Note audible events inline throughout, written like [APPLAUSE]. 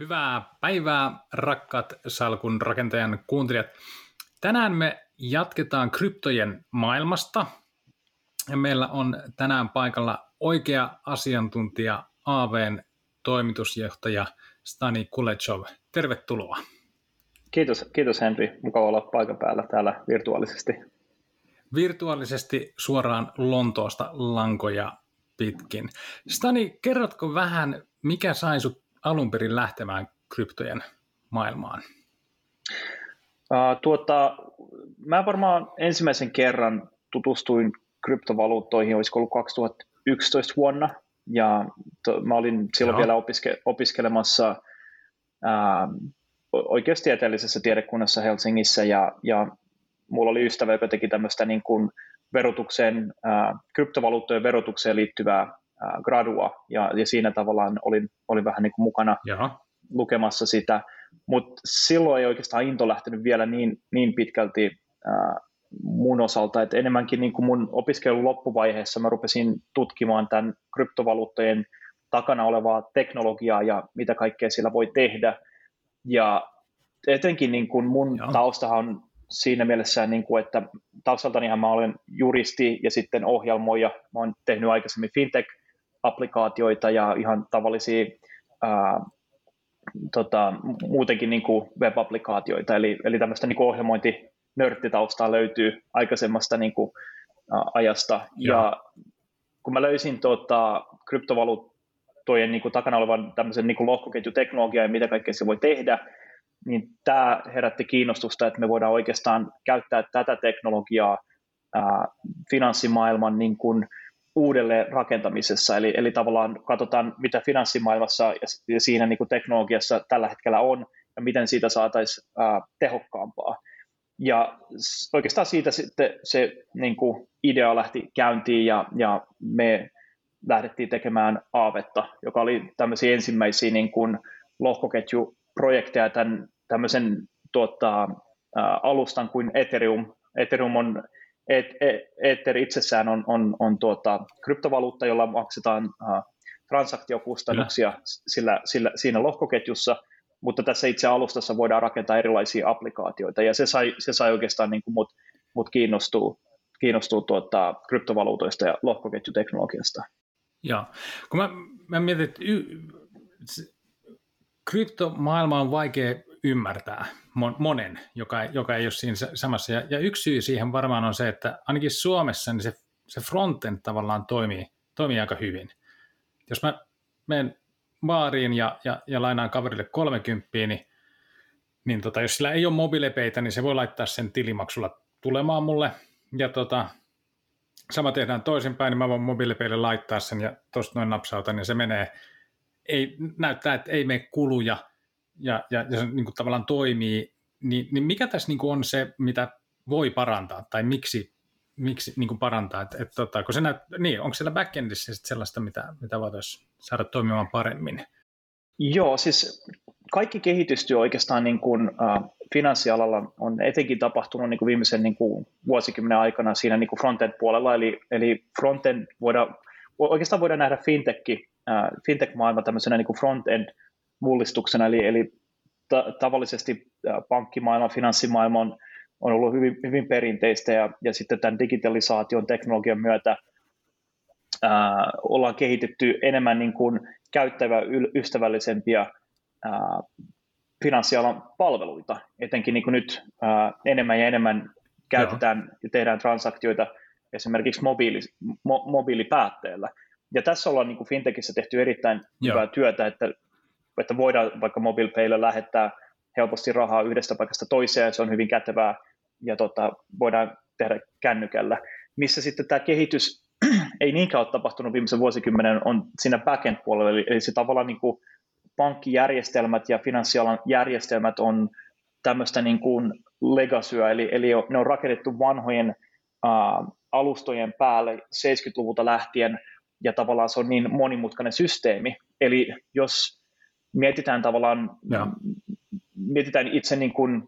Hyvää päivää, rakkaat Salkun rakentajan kuuntelijat. Tänään me jatketaan kryptojen maailmasta. Ja meillä on tänään paikalla oikea asiantuntija AVn toimitusjohtaja Stani Kulechov. Tervetuloa. Kiitos, kiitos Henri. Mukava olla paikan päällä täällä virtuaalisesti. Virtuaalisesti suoraan Lontoosta lankoja pitkin. Stani, kerrotko vähän, mikä sai sut alun perin lähtemään kryptojen maailmaan? Uh, tuota, mä varmaan ensimmäisen kerran tutustuin kryptovaluuttoihin, olisiko ollut 2011 vuonna, ja to, mä olin silloin Joo. vielä opiske, opiskelemassa uh, oikeustieteellisessä tiedekunnassa Helsingissä, ja, ja mulla oli ystävä, joka teki tämmöistä niin kuin verotukseen, uh, kryptovaluuttojen verotukseen liittyvää gradua, ja, ja siinä tavallaan olin, olin vähän niin kuin mukana Jaha. lukemassa sitä, mutta silloin ei oikeastaan into lähtenyt vielä niin, niin pitkälti ää, mun osalta, että enemmänkin niin kuin mun opiskelun loppuvaiheessa mä rupesin tutkimaan tämän kryptovaluuttojen takana olevaa teknologiaa ja mitä kaikkea sillä voi tehdä, ja etenkin niin kuin mun Joo. taustahan on siinä mielessä, niin kuin, että taustaltanihan mä olen juristi ja sitten ohjelmoija. Mä oon tehnyt aikaisemmin fintech applikaatioita ja ihan tavallisia ää, tota, muutenkin niin kuin web-applikaatioita, eli, eli tämmöistä niin ohjelmointinörttitaustaa löytyy aikaisemmasta niin kuin, ää, ajasta. Ja. ja kun mä löysin tota, kryptovaluuttojen niin kuin, takana olevan tämmöisen niin lohkoketjuteknologian ja mitä kaikkea se voi tehdä, niin tämä herätti kiinnostusta, että me voidaan oikeastaan käyttää tätä teknologiaa ää, finanssimaailman niin kuin, uudelleen rakentamisessa, eli, eli tavallaan katsotaan, mitä finanssimaailmassa ja, ja siinä niin kuin teknologiassa tällä hetkellä on, ja miten siitä saataisiin tehokkaampaa. Ja oikeastaan siitä sitten se niin kuin idea lähti käyntiin, ja, ja me lähdettiin tekemään Aavetta, joka oli tämmöisiä ensimmäisiä niin kuin lohkoketjuprojekteja tämän tämmöisen tuota, ää, alustan kuin Ethereum. Ethereum on Ether itsessään on, on, on tuota, kryptovaluutta, jolla maksetaan uh, transaktiokustannuksia sillä, sillä, siinä lohkoketjussa, mutta tässä itse alustassa voidaan rakentaa erilaisia applikaatioita, ja se sai, se sai oikeastaan niin kuin mut, mut kiinnostuu, kiinnostuu tuota, kryptovaluutoista ja lohkoketjuteknologiasta. Joo, kun mä, mä mietin, että y, kryptomaailma on vaikea ymmärtää monen, joka, joka ei ole siinä samassa. Ja, ja yksi syy siihen varmaan on se, että ainakin Suomessa niin se, se frontend tavallaan toimii, toimii aika hyvin. Jos mä menen baariin ja, ja, ja lainaan kaverille 30, niin, niin tota, jos sillä ei ole mobiilepeitä, niin se voi laittaa sen tilimaksulla tulemaan mulle. Ja tota, sama tehdään toisinpäin, niin mä voin mobiilepeille laittaa sen ja tuosta noin napsautan, niin se menee, ei, näyttää, että ei mene kuluja – ja, ja, ja se niin kuin tavallaan toimii, niin, niin mikä tässä niin kuin on se, mitä voi parantaa, tai miksi, miksi niin kuin parantaa, että, että tota, kun se näyt, niin, onko siellä backendissä sellaista, mitä, mitä voitaisiin saada toimimaan paremmin? Joo, siis kaikki kehitystyö oikeastaan niin kuin, uh, finanssialalla on etenkin tapahtunut niin kuin viimeisen niin kuin vuosikymmenen aikana siinä niin kuin frontend-puolella, eli, eli frontend voidaan, oikeastaan voidaan nähdä fintech, uh, fintech-maailma tämmöisenä niin kuin front-end mullistuksena, eli, eli ta- tavallisesti pankkimaailma, finanssimaailma on, on ollut hyvin, hyvin perinteistä ja, ja sitten tämän digitalisaation teknologian myötä ää, ollaan kehitetty enemmän niin kuin käyttäjäystävällisempiä ää, finanssialan palveluita, etenkin niin kuin nyt ää, enemmän ja enemmän käytetään Joo. ja tehdään transaktioita esimerkiksi mobiili, mo, mobiilipäätteellä. Ja tässä ollaan niin kuin fintechissä tehty erittäin Joo. hyvää työtä, että että voidaan vaikka MobilePaylle lähettää helposti rahaa yhdestä paikasta toiseen, se on hyvin kätevää ja tota, voidaan tehdä kännykällä. Missä sitten tämä kehitys [CLEARS THROAT] ei niinkään ole tapahtunut viimeisen vuosikymmenen, on siinä backend-puolella, eli, eli se tavallaan niin kuin pankkijärjestelmät ja finanssialan järjestelmät on tämmöistä niin kuin legacyä, eli, eli ne on rakennettu vanhojen uh, alustojen päälle 70-luvulta lähtien, ja tavallaan se on niin monimutkainen systeemi. Eli jos mietitään tavallaan, ja. mietitään itse niin kuin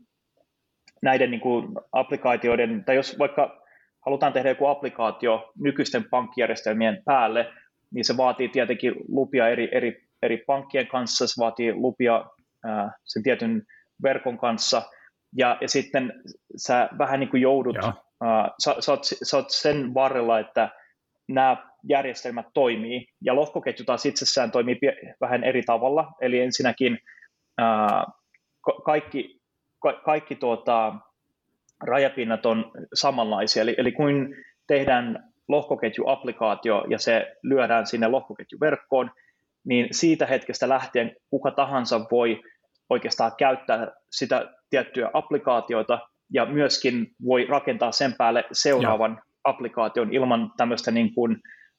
näiden niin kuin applikaatioiden, tai jos vaikka halutaan tehdä joku applikaatio nykyisten pankkijärjestelmien päälle, niin se vaatii tietenkin lupia eri, eri, eri pankkien kanssa, se vaatii lupia sen tietyn verkon kanssa, ja, ja sitten sä vähän niin kuin joudut, uh, sä, sä, oot, sä oot sen varrella, että nämä järjestelmät toimii, ja lohkoketju taas itsessään toimii vähän eri tavalla, eli ensinnäkin uh, kaikki, ka, kaikki tuota, rajapinnat on samanlaisia, eli, eli kun tehdään lohkoketjuapplikaatio ja se lyödään sinne lohkoketjuverkkoon, niin siitä hetkestä lähtien kuka tahansa voi oikeastaan käyttää sitä tiettyä applikaatiota ja myöskin voi rakentaa sen päälle seuraavan ja. Applikaation ilman tämmöistä niin kuin,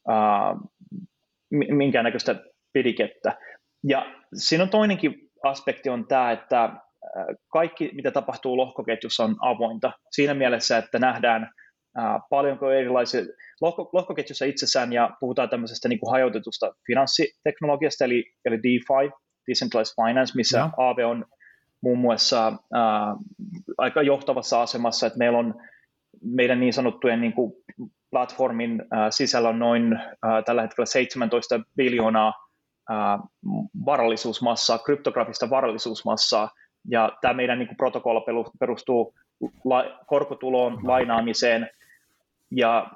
uh, minkäännäköistä pidikettä. Ja siinä on toinenkin aspekti on tämä, että kaikki, mitä tapahtuu lohkoketjussa, on avointa. Siinä mielessä, että nähdään paljonko erilaisia, lohko, lohkoketjussa itsessään, ja puhutaan tämmöisestä niin kuin hajautetusta finanssiteknologiasta, eli, eli DeFi, Decentralized Finance, missä ja. AV on muun muassa ää, aika johtavassa asemassa, että meillä on meidän niin sanottujen niin kuin platformin ää, sisällä on noin ää, tällä hetkellä 17 biljoonaa ää, varallisuusmassaa, kryptografista varallisuusmassaa, ja tämä meidän niin kuin protokolla perustuu la, korkotuloon, lainaamiseen, ja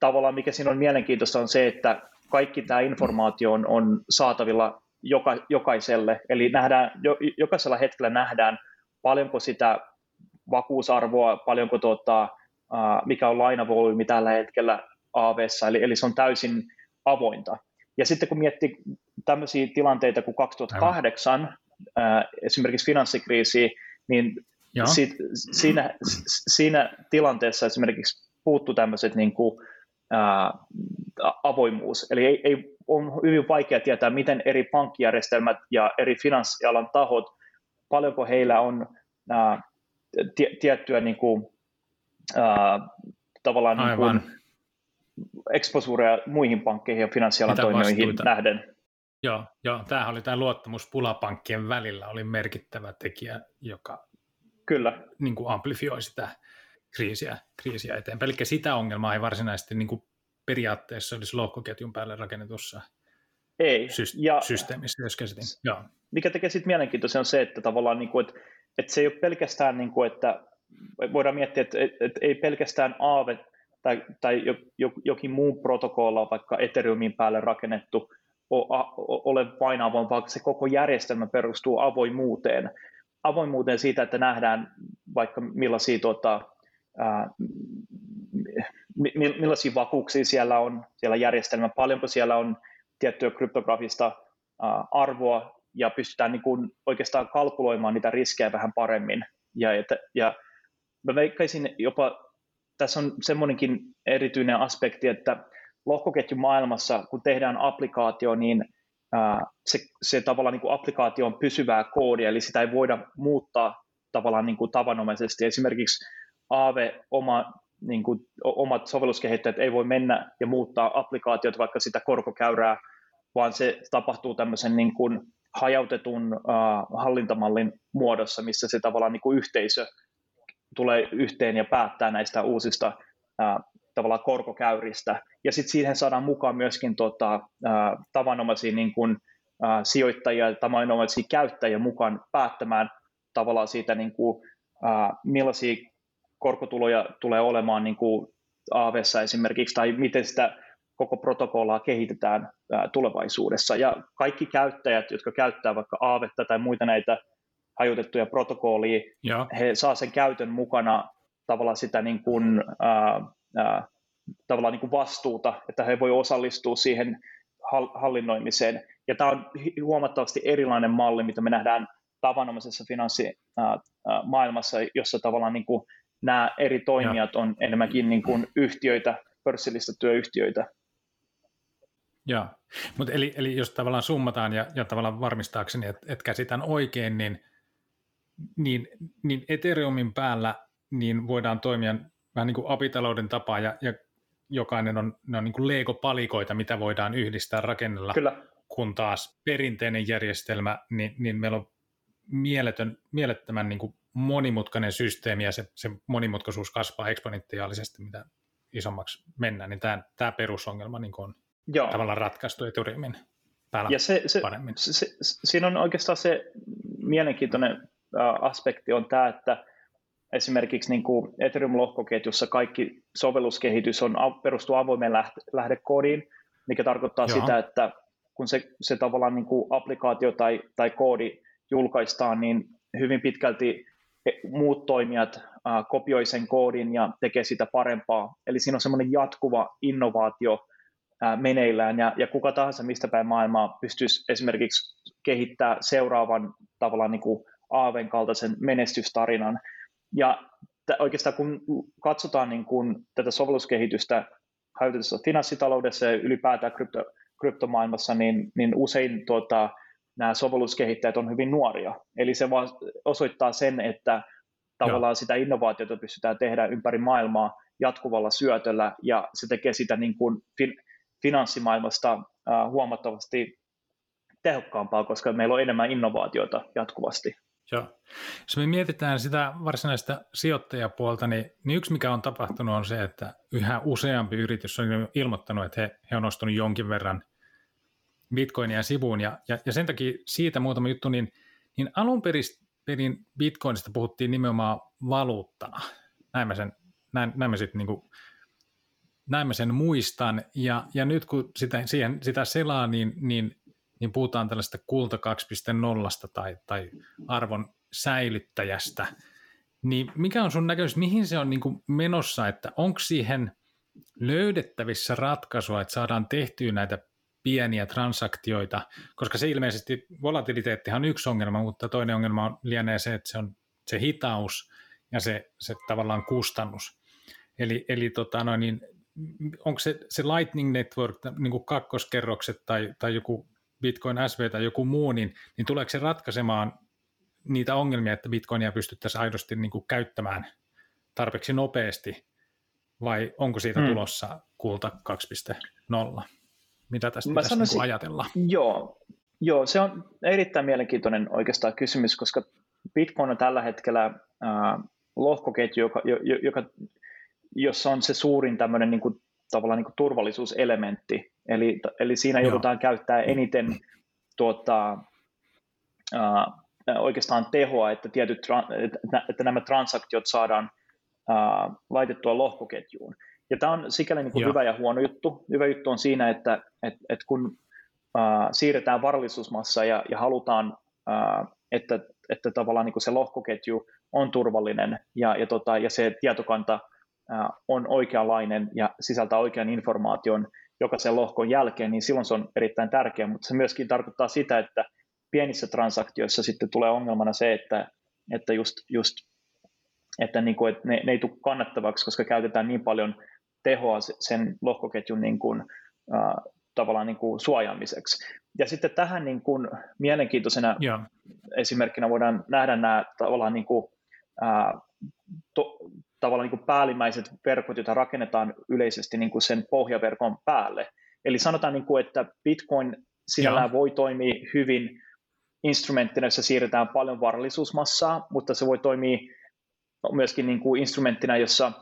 tavallaan mikä siinä on mielenkiintoista on se, että kaikki tämä informaatio on, on saatavilla joka, jokaiselle, eli nähdään, jo, jokaisella hetkellä nähdään paljonko sitä vakuusarvoa, paljonko tuota, mikä on lainavolyymi tällä hetkellä av eli, eli se on täysin avointa. Ja sitten kun miettii tämmöisiä tilanteita kuin 2008, Aivan. esimerkiksi finanssikriisi, niin si, siinä, siinä tilanteessa esimerkiksi puuttu tämmöiset niin kuin, ää, avoimuus. Eli ei, ei, on hyvin vaikea tietää, miten eri pankkijärjestelmät ja eri finanssialan tahot, paljonko heillä on ää, tiettyä niin kuin, ää, tavallaan niin kuin, exposuureja muihin pankkeihin ja finanssialan Mitä toimijoihin vastuuta? nähden. Joo, joo, tämähän oli tämä luottamus pulapankkien välillä oli merkittävä tekijä, joka Kyllä. Niin kuin amplifioi sitä kriisiä, kriisiä eteenpäin. Eli sitä ongelmaa ei varsinaisesti niin kuin periaatteessa olisi lohkoketjun päälle rakennetussa ei. Syst- ja systeemissä, jos käsitin. Joo. Mikä tekee sitten mielenkiintoisen on se, että tavallaan niin kuin, että, että se ei ole pelkästään, niin kuin, että voidaan miettiä, että, että, ei pelkästään Aave tai, tai jokin muu protokolla, vaikka Ethereumin päälle rakennettu, ole vain avoin, vaan se koko järjestelmä perustuu avoimuuteen. Avoimuuteen siitä, että nähdään vaikka millaisia tuota, ää, millaisia vakuuksia siellä on siellä järjestelmä, paljonko siellä on tiettyä kryptografista arvoa ja pystytään niin kuin oikeastaan kalkuloimaan niitä riskejä vähän paremmin. Ja, että, ja mä veikkaisin jopa, tässä on semmoinenkin erityinen aspekti, että lohkoketjumaailmassa, kun tehdään applikaatio, niin se, se tavallaan niin kuin applikaatio on pysyvää koodia, eli sitä ei voida muuttaa tavallaan niin kuin tavanomaisesti. Esimerkiksi Aave oma niin kuin omat sovelluskehittäjät ei voi mennä ja muuttaa applikaatiot vaikka sitä korkokäyrää, vaan se tapahtuu tämmöisen niin kuin hajautetun uh, hallintamallin muodossa, missä se tavallaan niin kuin yhteisö tulee yhteen ja päättää näistä uusista uh, tavallaan korkokäyristä. Ja sitten siihen saadaan mukaan myöskin tota, uh, tavanomaisia niin kuin, uh, sijoittajia ja tavanomaisia käyttäjiä mukaan päättämään tavallaan siitä, niin kuin, uh, millaisia korkotuloja tulee olemaan niin kuin Aavessa esimerkiksi, tai miten sitä koko protokollaa kehitetään tulevaisuudessa. Ja kaikki käyttäjät, jotka käyttää vaikka Aavetta tai muita näitä hajotettuja protokollia, ja. he saa sen käytön mukana tavallaan sitä niin kuin, ää, ää, tavallaan niin kuin vastuuta, että he voi osallistua siihen hallinnoimiseen. Ja tämä on huomattavasti erilainen malli, mitä me nähdään tavanomaisessa finanssimaailmassa, jossa tavallaan niin kuin nämä eri toimijat on enemmänkin niin kuin yhtiöitä, pörssilistettyjä yhtiöitä. Joo, mutta eli, eli jos tavallaan summataan ja, ja tavallaan varmistaakseni, että, että käsitän oikein, niin, niin, niin Ethereumin päällä niin voidaan toimia vähän niin kuin apitalouden tapaa ja, ja jokainen on, ne on niin kuin Lego-palikoita, mitä voidaan yhdistää rakennella, Kyllä. kun taas perinteinen järjestelmä, niin, niin meillä on mieletön, mielettömän niin kuin monimutkainen systeemi ja se, se monimutkaisuus kasvaa eksponentiaalisesti, mitä isommaksi mennään, niin tämä, tämä perusongelma niin on Joo. tavallaan ratkaistu Ethereum päällä ja se, se, paremmin. Se, se, siinä on oikeastaan se, mielenkiintoinen aspekti on tämä, että esimerkiksi niin kuin Ethereum-lohkoketjussa kaikki sovelluskehitys on, perustuu avoimen lähdekoodiin, mikä tarkoittaa Joo. sitä, että kun se, se tavallaan niin kuin applikaatio tai, tai koodi julkaistaan, niin hyvin pitkälti e, muut toimijat äh, kopioi sen koodin ja tekee sitä parempaa. Eli siinä on semmoinen jatkuva innovaatio meneillään, ja, ja kuka tahansa mistä päin maailmaa pystyisi esimerkiksi kehittää seuraavan tavallaan niin kuin Aaven kaltaisen menestystarinan. Ja t- oikeastaan kun katsotaan niin kuin tätä sovelluskehitystä hajautetussa finanssitaloudessa ja ylipäätään krypto, kryptomaailmassa, niin, niin usein tuota, nämä sovelluskehittäjät on hyvin nuoria. Eli se vaan osoittaa sen, että tavallaan Joo. sitä innovaatiota pystytään tehdä ympäri maailmaa jatkuvalla syötöllä, ja se tekee sitä niin kuin fin- finanssimaailmasta huomattavasti tehokkaampaa, koska meillä on enemmän innovaatioita jatkuvasti. Joo. Jos me mietitään sitä varsinaista sijoittajapuolta, niin, niin yksi mikä on tapahtunut on se, että yhä useampi yritys on ilmoittanut, että he, he on ostanut jonkin verran bitcoinia sivuun, ja, ja, ja sen takia siitä muutama juttu, niin, niin alun perin bitcoinista puhuttiin nimenomaan valuuttana. Näin mä sen, mä sit niinku, näin mä sen muistan, ja, ja nyt kun sitä, siihen, sitä selaa, niin, niin niin puhutaan tällaista kulta 2.0 tai, tai arvon säilyttäjästä, niin mikä on sun näkemys, mihin se on niin kuin menossa, että onko siihen löydettävissä ratkaisua, että saadaan tehtyä näitä pieniä transaktioita, koska se ilmeisesti, volatiliteettihan on yksi ongelma, mutta toinen ongelma on, lienee se, että se on se hitaus ja se, se tavallaan kustannus. Eli, eli tota noin, niin, onko se, se Lightning Network, niin kuin kakkoskerrokset tai, tai joku Bitcoin SV tai joku muu, niin, niin tuleeko se ratkaisemaan niitä ongelmia, että Bitcoinia pystyttäisiin aidosti niin kuin käyttämään tarpeeksi nopeasti, vai onko siitä hmm. tulossa kulta 2.0? Mitä tästä Mä pitäisi sanoisin, niin ajatella? Joo, joo, se on erittäin mielenkiintoinen oikeastaan kysymys, koska Bitcoin on tällä hetkellä äh, lohkoketju, joka, joka, jossa on se suurin tämmöinen niin kuin tavallaan niin kuin turvallisuuselementti. Eli, eli siinä joudutaan käyttämään eniten tuota, uh, oikeastaan tehoa, että, tietyt, että, nämä transaktiot saadaan uh, laitettua lohkoketjuun. Ja tämä on sikäli niin kuin hyvä ja huono juttu. Hyvä juttu on siinä, että, että, että kun uh, siirretään varallisuusmassa ja, ja halutaan, uh, että, että tavallaan niin kuin se lohkoketju on turvallinen ja, ja, tota, ja se tietokanta – on oikeanlainen ja sisältää oikean informaation jokaisen lohkon jälkeen, niin silloin se on erittäin tärkeää, mutta se myöskin tarkoittaa sitä, että pienissä transaktioissa sitten tulee ongelmana se, että, että, just, just, että, niin kuin, että ne, ne ei tule kannattavaksi, koska käytetään niin paljon tehoa sen lohkoketjun niin kuin, äh, tavallaan niin kuin suojaamiseksi. Ja sitten tähän niin kuin mielenkiintoisena yeah. esimerkkinä voidaan nähdä nämä tavallaan niin kuin, äh, to, tavallaan niin kuin päällimmäiset verkot, joita rakennetaan yleisesti niin kuin sen pohjaverkon päälle. Eli sanotaan, niin kuin, että Bitcoin sinällään voi toimia hyvin instrumenttina, jossa siirretään paljon varallisuusmassaa, mutta se voi toimia myöskin niin kuin instrumenttina, jossa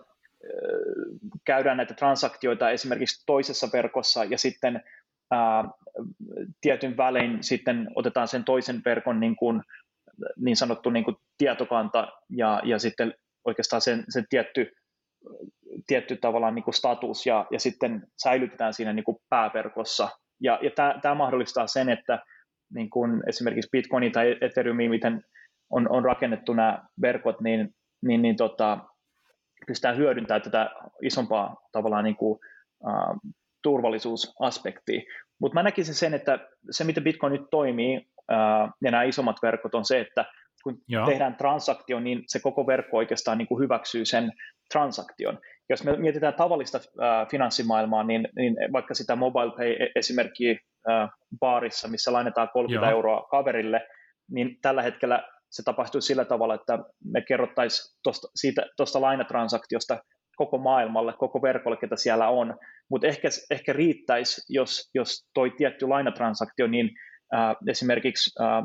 käydään näitä transaktioita esimerkiksi toisessa verkossa ja sitten ää, tietyn välein sitten otetaan sen toisen verkon niin, kuin, niin sanottu niin kuin tietokanta ja, ja sitten oikeastaan sen, sen tietty, tietty tavallaan niin kuin status ja, ja sitten säilytetään siinä niin kuin pääverkossa. Ja, ja tämä, tämä mahdollistaa sen, että niin kuin esimerkiksi Bitcoin tai Ethereum, miten on, on rakennettu nämä verkot, niin, niin, niin tota, pystytään hyödyntämään tätä isompaa tavallaan niin kuin, uh, turvallisuusaspektia. Mutta mä näkisin sen, että se miten Bitcoin nyt toimii ja nämä isommat verkot on se, että kun Joo. tehdään transaktio, niin se koko verkko oikeastaan niin kuin hyväksyy sen transaktion. Jos me mietitään tavallista äh, finanssimaailmaa, niin, niin vaikka sitä mobile pay-esimerkkiä äh, baarissa, missä lainataan 30 Joo. euroa kaverille, niin tällä hetkellä se tapahtuu sillä tavalla, että me kerrottaisiin tuosta lainatransaktiosta koko maailmalle, koko verkolle, ketä siellä on, mutta ehkä, ehkä riittäisi, jos, jos toi tietty lainatransaktio, niin äh, esimerkiksi äh,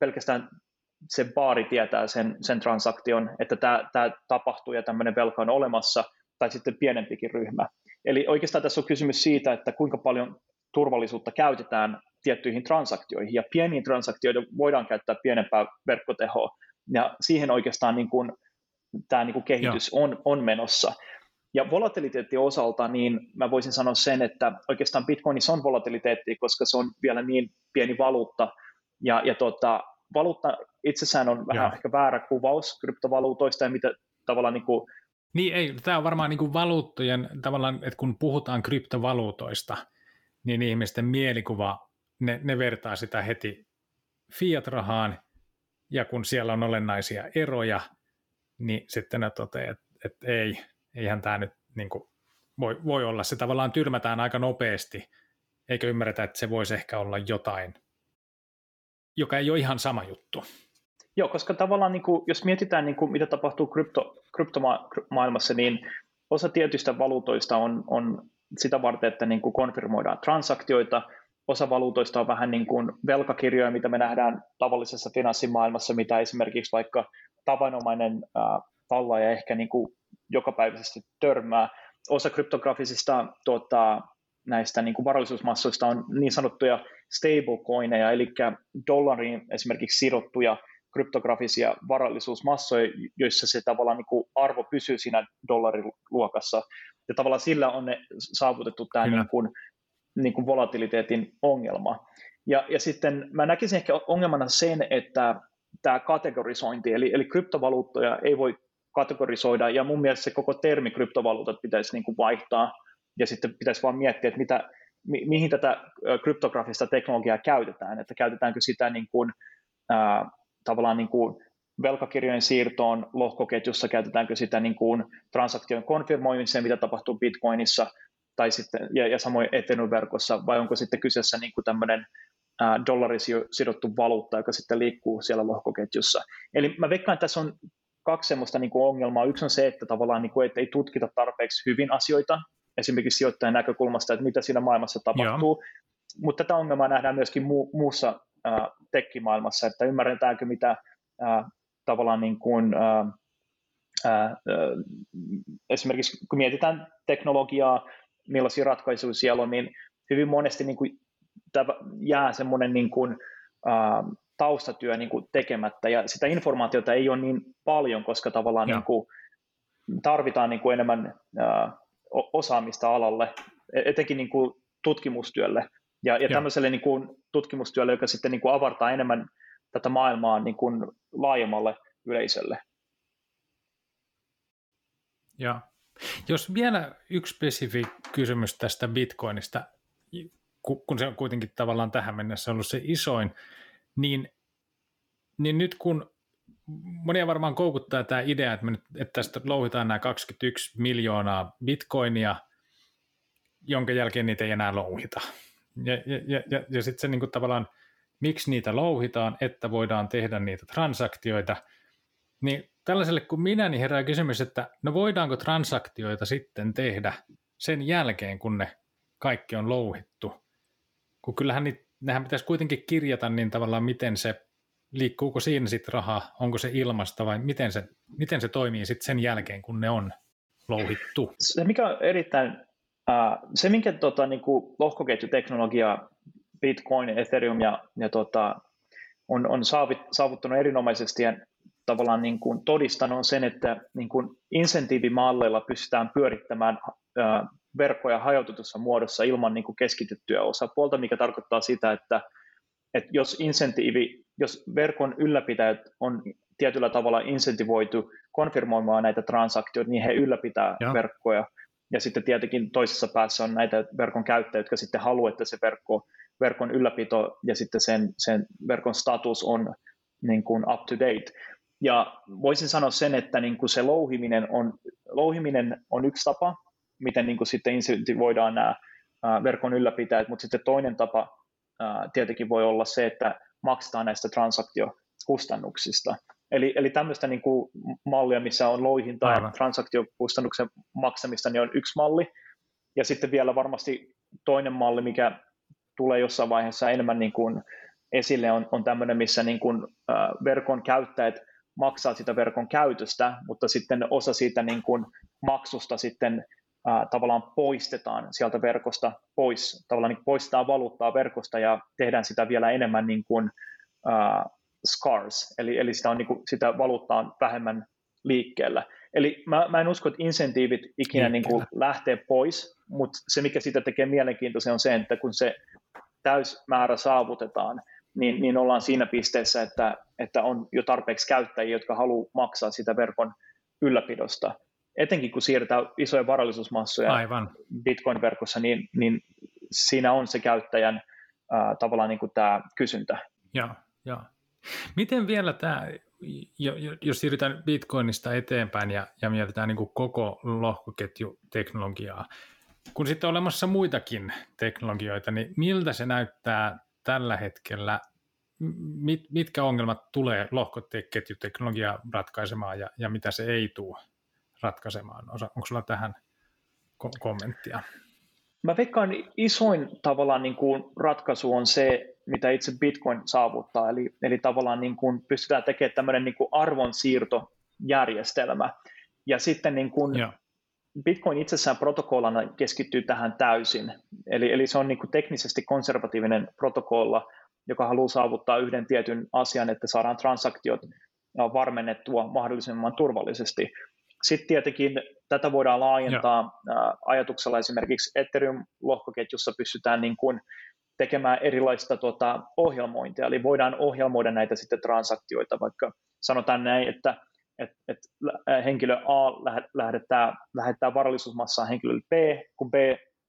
pelkästään se baari tietää sen, sen transaktion, että tämä, tämä tapahtuu ja tämmöinen velka on olemassa, tai sitten pienempikin ryhmä. Eli oikeastaan tässä on kysymys siitä, että kuinka paljon turvallisuutta käytetään tiettyihin transaktioihin, ja pieniin transaktioihin voidaan käyttää pienempää verkkotehoa, ja siihen oikeastaan niin kuin, tämä niin kuin kehitys on, on menossa. Ja volatiliteetin osalta, niin mä voisin sanoa sen, että oikeastaan Bitcoinissa on volatiliteetti, koska se on vielä niin pieni valuutta, ja, ja tota, valuutta itsessään on vähän Joo. ehkä väärä kuvaus kryptovaluutoista ja mitä tavallaan niin kuin niin ei, tämä on varmaan niin kuin valuuttojen, tavallaan, että kun puhutaan kryptovaluutoista, niin ihmisten mielikuva, ne, ne vertaa sitä heti fiat-rahaan, ja kun siellä on olennaisia eroja, niin sitten ne toteaa, että, että ei, eihän tämä nyt niin kuin voi, voi olla. Se tavallaan tyrmätään aika nopeasti, eikä ymmärretä, että se voisi ehkä olla jotain, joka ei ole ihan sama juttu. Joo, koska tavallaan niin kuin, jos mietitään, niin kuin, mitä tapahtuu krypto, kryptomaailmassa, niin osa tietyistä valuutoista on, on sitä varten, että niin kuin konfirmoidaan transaktioita, osa valuutoista on vähän niin kuin velkakirjoja, mitä me nähdään tavallisessa finanssimaailmassa, mitä esimerkiksi vaikka tavanomainen äh, tallaaja ehkä niin kuin jokapäiväisesti törmää. Osa kryptografisista tuota, näistä niin kuin varallisuusmassoista on niin sanottuja stablecoineja, eli dollariin esimerkiksi sidottuja kryptografisia varallisuusmassoja, joissa se tavallaan niin kuin arvo pysyy siinä dollariluokassa. Ja tavallaan sillä on ne saavutettu tämä niin kuin, niin kuin volatiliteetin ongelma. Ja, ja sitten mä näkisin ehkä ongelmana sen, että tämä kategorisointi, eli, eli kryptovaluuttoja ei voi kategorisoida, ja mun mielestä se koko termi kryptovaluutat pitäisi niin kuin vaihtaa, ja sitten pitäisi vaan miettiä, että mitä, mi, mihin tätä kryptografista teknologiaa käytetään, että käytetäänkö sitä niin kuin, ää, tavallaan niin kuin velkakirjojen siirtoon lohkoketjussa, käytetäänkö sitä niin kuin transaktion konfirmoimiseen, mitä tapahtuu Bitcoinissa, tai sitten, ja, ja samoin Ethereum-verkossa, vai onko sitten kyseessä niin kuin tämmöinen dollarisidottu valuutta, joka sitten liikkuu siellä lohkoketjussa. Eli mä veikkaan, että tässä on kaksi semmoista niin kuin ongelmaa. Yksi on se, että tavallaan niin kuin, että ei tutkita tarpeeksi hyvin asioita, esimerkiksi sijoittajan näkökulmasta, että mitä siinä maailmassa tapahtuu. Mutta tätä ongelmaa nähdään myöskin mu- muussa äh, tekkimaailmassa, että ymmärretäänkö mitä äh, tavallaan niin kuin, äh, äh, esimerkiksi kun mietitään teknologiaa, millaisia ratkaisuja siellä on, niin hyvin monesti niin kuin, jää semmoinen niin kuin, äh, taustatyö niin kuin tekemättä, ja sitä informaatiota ei ole niin paljon, koska tavallaan niin kuin, tarvitaan niin kuin enemmän äh, osaamista alalle, e-, etenkin niin kuin tutkimustyölle, ja, ja tämmöiselle niin kuin tutkimustyölle, joka sitten niin kuin avartaa enemmän tätä maailmaa niin kuin laajemmalle yleisölle. Ja jos vielä yksi spesifi kysymys tästä Bitcoinista, kun se on kuitenkin tavallaan tähän mennessä ollut se isoin, niin, niin nyt kun monia varmaan koukuttaa tämä idea, että, me nyt, että tästä louhitaan nämä 21 miljoonaa bitcoinia, jonka jälkeen niitä ei enää louhita. Ja, ja, ja, ja sitten se niin kuin tavallaan, miksi niitä louhitaan, että voidaan tehdä niitä transaktioita, niin tällaiselle kuin minä, niin herää kysymys, että no voidaanko transaktioita sitten tehdä sen jälkeen, kun ne kaikki on louhittu? Kun kyllähän niitä, nehän pitäisi kuitenkin kirjata niin tavallaan, miten se, liikkuuko siinä sitten raha, onko se ilmasta vai miten se, miten se toimii sitten sen jälkeen, kun ne on louhittu? Se, mikä on erittäin Uh, se, minkä tota, niin kuin lohkoketjuteknologia, Bitcoin, Ethereum ja, ja tota, on, on saavit, saavuttanut erinomaisesti ja tavallaan niin kuin todistanut on sen, että niin kuin insentiivimalleilla pystytään pyörittämään uh, verkkoja hajautetussa muodossa ilman niin kuin keskitettyä osapuolta, mikä tarkoittaa sitä, että, että jos insentiivi, jos verkon ylläpitäjät on tietyllä tavalla insentivoitu konfirmoimaan näitä transaktioita, niin he ylläpitää ja. verkkoja ja sitten tietenkin toisessa päässä on näitä verkon käyttäjiä, jotka sitten haluaa, että se verkko, verkon ylläpito ja sitten sen, sen verkon status on niin kuin up to date. Ja voisin sanoa sen, että niin kuin se louhiminen on, louhiminen on yksi tapa, miten niin kuin sitten insentivoidaan nämä verkon ylläpitäjät, mutta sitten toinen tapa tietenkin voi olla se, että maksetaan näistä transaktiokustannuksista. Eli, eli tämmöistä niin kuin mallia, missä on louhinta ja transaktiokustannuksen maksamista, niin on yksi malli. Ja sitten vielä varmasti toinen malli, mikä tulee jossain vaiheessa enemmän niin kuin esille, on, on tämmöinen, missä niin kuin, äh, verkon käyttäjät maksaa sitä verkon käytöstä, mutta sitten osa siitä niin kuin maksusta sitten ää, tavallaan poistetaan sieltä verkosta pois, tavallaan niin poistetaan valuuttaa verkosta ja tehdään sitä vielä enemmän niin kuin, ää, scars, eli, eli sitä, on, niin kuin, sitä valuuttaa on vähemmän liikkeellä. Eli mä, mä en usko, että insentiivit ikinä niin kuin lähtee pois, mutta se mikä siitä tekee mielenkiintoisen on se, että kun se täysmäärä saavutetaan, niin, niin ollaan siinä pisteessä, että, että on jo tarpeeksi käyttäjiä, jotka haluaa maksaa sitä verkon ylläpidosta. Etenkin kun siirretään isoja varallisuusmassoja Aivan. Bitcoin-verkossa, niin, niin siinä on se käyttäjän ää, tavallaan niin kuin tämä kysyntä. Joo, joo. Miten vielä tämä, jos siirrytään Bitcoinista eteenpäin ja, ja mietitään niin kuin koko lohkoketjuteknologiaa, kun sitten on olemassa muitakin teknologioita, niin miltä se näyttää tällä hetkellä, mit, mitkä ongelmat tulee lohkoketjuteknologia ratkaisemaan ja, ja mitä se ei tule ratkaisemaan? Onko sulla tähän ko- kommenttia? Mä veikkaan isoin tavallaan niin kuin ratkaisu on se, mitä itse Bitcoin saavuttaa, eli, eli tavallaan niin kuin pystytään tekemään tämmöinen niin kuin arvonsiirtojärjestelmä, ja sitten niin kuin Bitcoin itsessään protokollana keskittyy tähän täysin, eli, eli se on niin kuin teknisesti konservatiivinen protokolla, joka haluaa saavuttaa yhden tietyn asian, että saadaan transaktiot varmennettua mahdollisimman turvallisesti. Sitten tietenkin tätä voidaan laajentaa ja. ajatuksella esimerkiksi Ethereum-lohkoketjussa pystytään niin kuin tekemään erilaista tuota, ohjelmointia, eli voidaan ohjelmoida näitä sitten transaktioita, vaikka sanotaan näin, että et, et henkilö A lähettää, lähettää varallisuusmassaa henkilölle B, kun B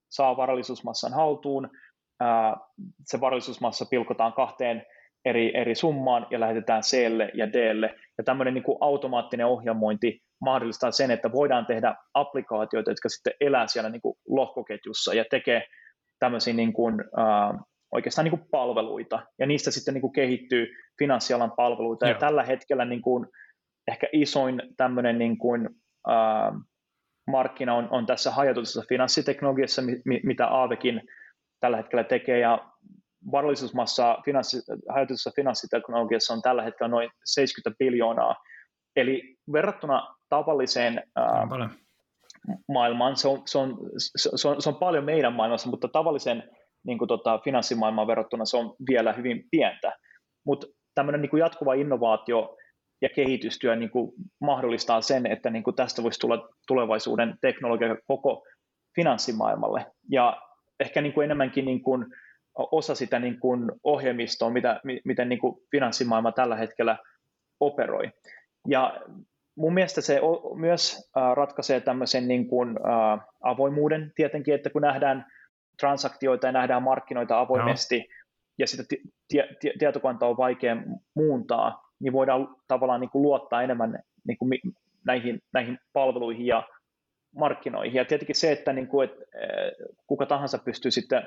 saa varallisuusmassan haltuun, ää, se varallisuusmassa pilkotaan kahteen eri, eri summaan ja lähetetään C ja D. Ja tämmöinen niin kuin automaattinen ohjelmointi mahdollistaa sen, että voidaan tehdä applikaatioita, jotka sitten elää siellä niin kuin lohkoketjussa ja tekee tämmöisiä niin kuin, äh, oikeastaan niin kuin palveluita, ja niistä sitten niin kuin kehittyy finanssialan palveluita, Joo. ja tällä hetkellä niin kuin, ehkä isoin tämmöinen niin kuin, äh, markkina on, on tässä hajautuksessa finanssiteknologiassa, mi, mitä Aavekin tällä hetkellä tekee, ja varallisuusmassa finanssi, hajautuksessa finanssiteknologiassa on tällä hetkellä noin 70 biljoonaa, eli verrattuna tavalliseen äh, maailmaan, se on, se, on, se, on, se on paljon meidän maailmassa, mutta tavallisen niin kuin tota, finanssimaailmaan verrattuna se on vielä hyvin pientä. Mutta tämmöinen niin jatkuva innovaatio ja kehitystyö niin kuin mahdollistaa sen, että niin kuin tästä voisi tulla tulevaisuuden teknologia koko finanssimaailmalle. Ja ehkä niin kuin enemmänkin niin kuin osa sitä niin kuin ohjelmistoa, mitä, miten niin kuin finanssimaailma tällä hetkellä operoi. Ja mun mielestä se myös ratkaisee tämmöisen niin kuin, avoimuuden tietenkin, että kun nähdään transaktioita ja nähdään markkinoita avoimesti, no. ja sitä t- tietokantaa on vaikea muuntaa, niin voidaan tavallaan niin kuin luottaa enemmän niin kuin näihin, näihin palveluihin ja markkinoihin. Ja tietenkin se, että, niin kuin, että kuka tahansa pystyy sitten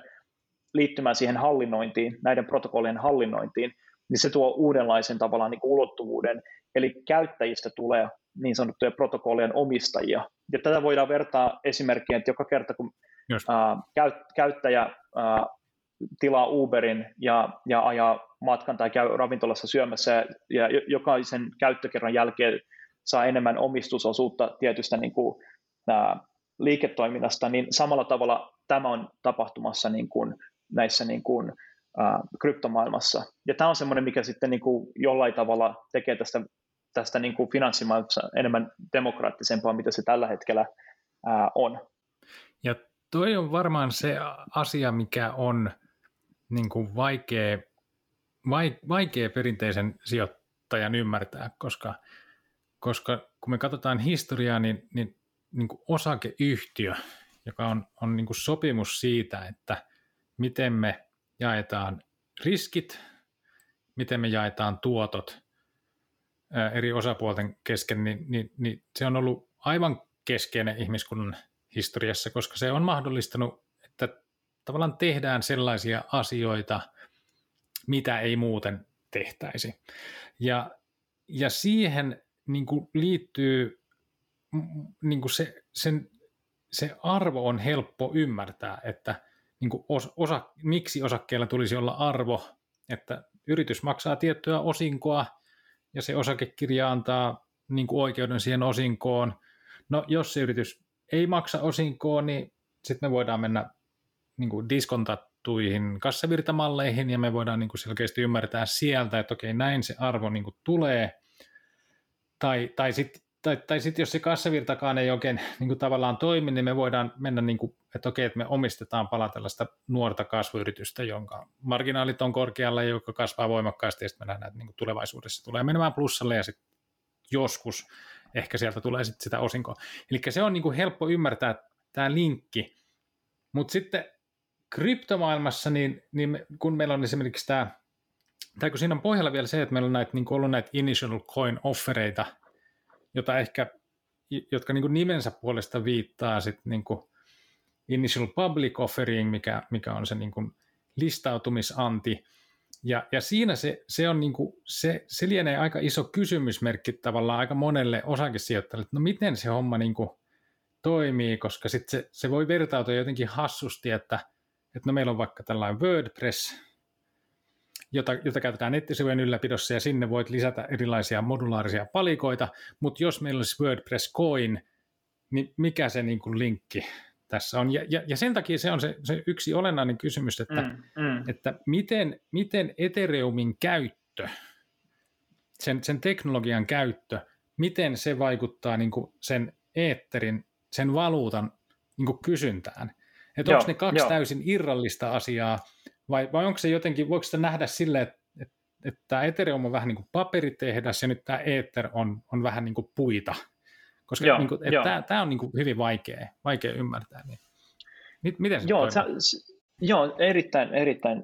liittymään siihen hallinnointiin, näiden protokollien hallinnointiin, niin se tuo uudenlaisen tavallaan niin kuin ulottuvuuden. Eli käyttäjistä tulee niin sanottuja protokollien omistajia. Ja tätä voidaan vertaa esimerkkiin, että joka kerta kun ää, käyt, käyttäjä ää, tilaa Uberin ja, ja ajaa matkan tai käy ravintolassa syömässä ja, ja jokaisen käyttökerran jälkeen saa enemmän omistusosuutta tietystä niin kuin, ää, liiketoiminnasta, niin samalla tavalla tämä on tapahtumassa niin kuin, näissä niin kuin, ää, kryptomaailmassa. Ja tämä on semmoinen, mikä sitten niin kuin, jollain tavalla tekee tästä tästä niin kuin finanssimaailmassa enemmän demokraattisempaa, mitä se tällä hetkellä ää, on. Ja toi on varmaan se asia, mikä on niin kuin vaikea, vaikea perinteisen sijoittajan ymmärtää, koska, koska kun me katsotaan historiaa, niin, niin, niin kuin osakeyhtiö, joka on, on niin kuin sopimus siitä, että miten me jaetaan riskit, miten me jaetaan tuotot – eri osapuolten kesken, niin, niin, niin se on ollut aivan keskeinen ihmiskunnan historiassa, koska se on mahdollistanut, että tavallaan tehdään sellaisia asioita, mitä ei muuten tehtäisi. Ja, ja siihen niin kuin liittyy niin kuin se, sen, se arvo on helppo ymmärtää, että niin kuin osa, miksi osakkeella tulisi olla arvo, että yritys maksaa tiettyä osinkoa – ja se osakekirja antaa niin kuin oikeuden siihen osinkoon. No jos se yritys ei maksa osinkoa, niin sitten me voidaan mennä niin kuin diskontattuihin kassavirtamalleihin ja me voidaan niin kuin selkeästi ymmärtää sieltä, että okei, näin se arvo niin kuin tulee. Tai, tai sitten tai, tai sitten jos se kassavirtakaan ei oikein niin kuin tavallaan toimi, niin me voidaan mennä, niin kuin, että okei, että me omistetaan pala tällaista nuorta kasvuyritystä, jonka marginaalit on korkealla ja joka kasvaa voimakkaasti, ja sitten me nähdään, että niin kuin tulevaisuudessa tulee menemään plussalle, ja sitten joskus ehkä sieltä tulee sitten sitä osinkoa. Eli se on niin kuin helppo ymmärtää tämä linkki, mutta sitten kryptomaailmassa, niin, niin kun meillä on esimerkiksi tämä, tai kun siinä on pohjalla vielä se, että meillä on näitä, niin ollut näitä initial coin offereita, jota ehkä, jotka niin kuin nimensä puolesta viittaa sitten niin kuin initial public offering, mikä, mikä on se niin kuin listautumisanti, ja, ja siinä se, se, on niin kuin, se, se lienee aika iso kysymysmerkki tavallaan aika monelle osakesijoittajalle, että no miten se homma niin kuin toimii, koska sit se, se voi vertautua jotenkin hassusti, että, että no meillä on vaikka tällainen WordPress, jota, jota käytetään nettisivujen ylläpidossa ja sinne voit lisätä erilaisia modulaarisia palikoita, mutta jos meillä olisi WordPress Coin, niin mikä se niin kuin linkki tässä on. Ja, ja, ja sen takia se on se, se yksi olennainen kysymys, että, mm, mm. että miten, miten Ethereumin käyttö, sen, sen teknologian käyttö, miten se vaikuttaa niin kuin sen eetterin, sen valuutan niin kuin kysyntään. Että onko ne kaksi jo. täysin irrallista asiaa, vai, vai onko se jotenkin, voiko sitä nähdä silleen, että, että, että tämä Ethereum on vähän niin kuin paperitehdas ja nyt tämä Ether on, on vähän niin kuin puita? Koska joo, niin kuin, että tämä, tämä on niin kuin hyvin vaikea, vaikea ymmärtää. Niin. Miten se joo, sä, joo, erittäin, erittäin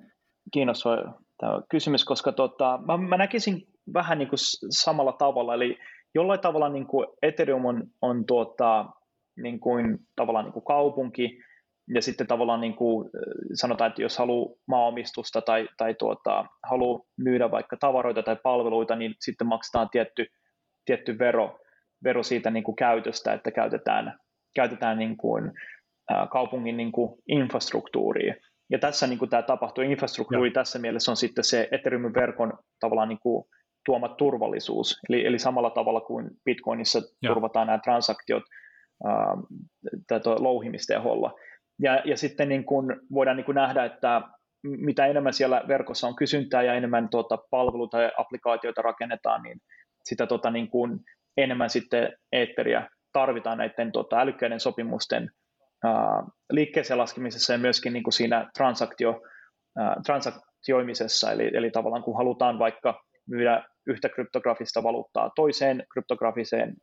kiinnostava tämä kysymys, koska tota, mä, mä näkisin vähän niin kuin samalla tavalla, eli jollain tavalla niin kuin Ethereum on, on tuota, niin kuin, tavallaan niin kuin kaupunki, ja sitten tavallaan niin kuin sanotaan, että jos haluaa maaomistusta tai, tai tuota, haluaa myydä vaikka tavaroita tai palveluita, niin sitten maksetaan tietty, tietty vero, vero siitä niin kuin käytöstä, että käytetään, käytetään niin kuin, kaupungin niin kuin infrastruktuuria. Ja tässä niin kuin tämä tapahtuu, infrastruktuuri ja. tässä mielessä on sitten se Ethereumin verkon tavallaan niin kuin tuoma turvallisuus. Eli, eli samalla tavalla kuin Bitcoinissa ja. turvataan nämä transaktiot ää, louhimisteholla. Ja, ja sitten niin kuin voidaan niin kuin nähdä, että mitä enemmän siellä verkossa on kysyntää ja enemmän tuota palveluita ja applikaatioita rakennetaan, niin sitä tuota niin kuin enemmän sitten eetteriä tarvitaan näiden tuota, älykkäiden sopimusten liikkeeseen laskemisessa ja myöskin niin kuin siinä transaktio, transaktioimisessa, eli, eli tavallaan kun halutaan vaikka myydä yhtä kryptografista valuuttaa toiseen kryptografiseen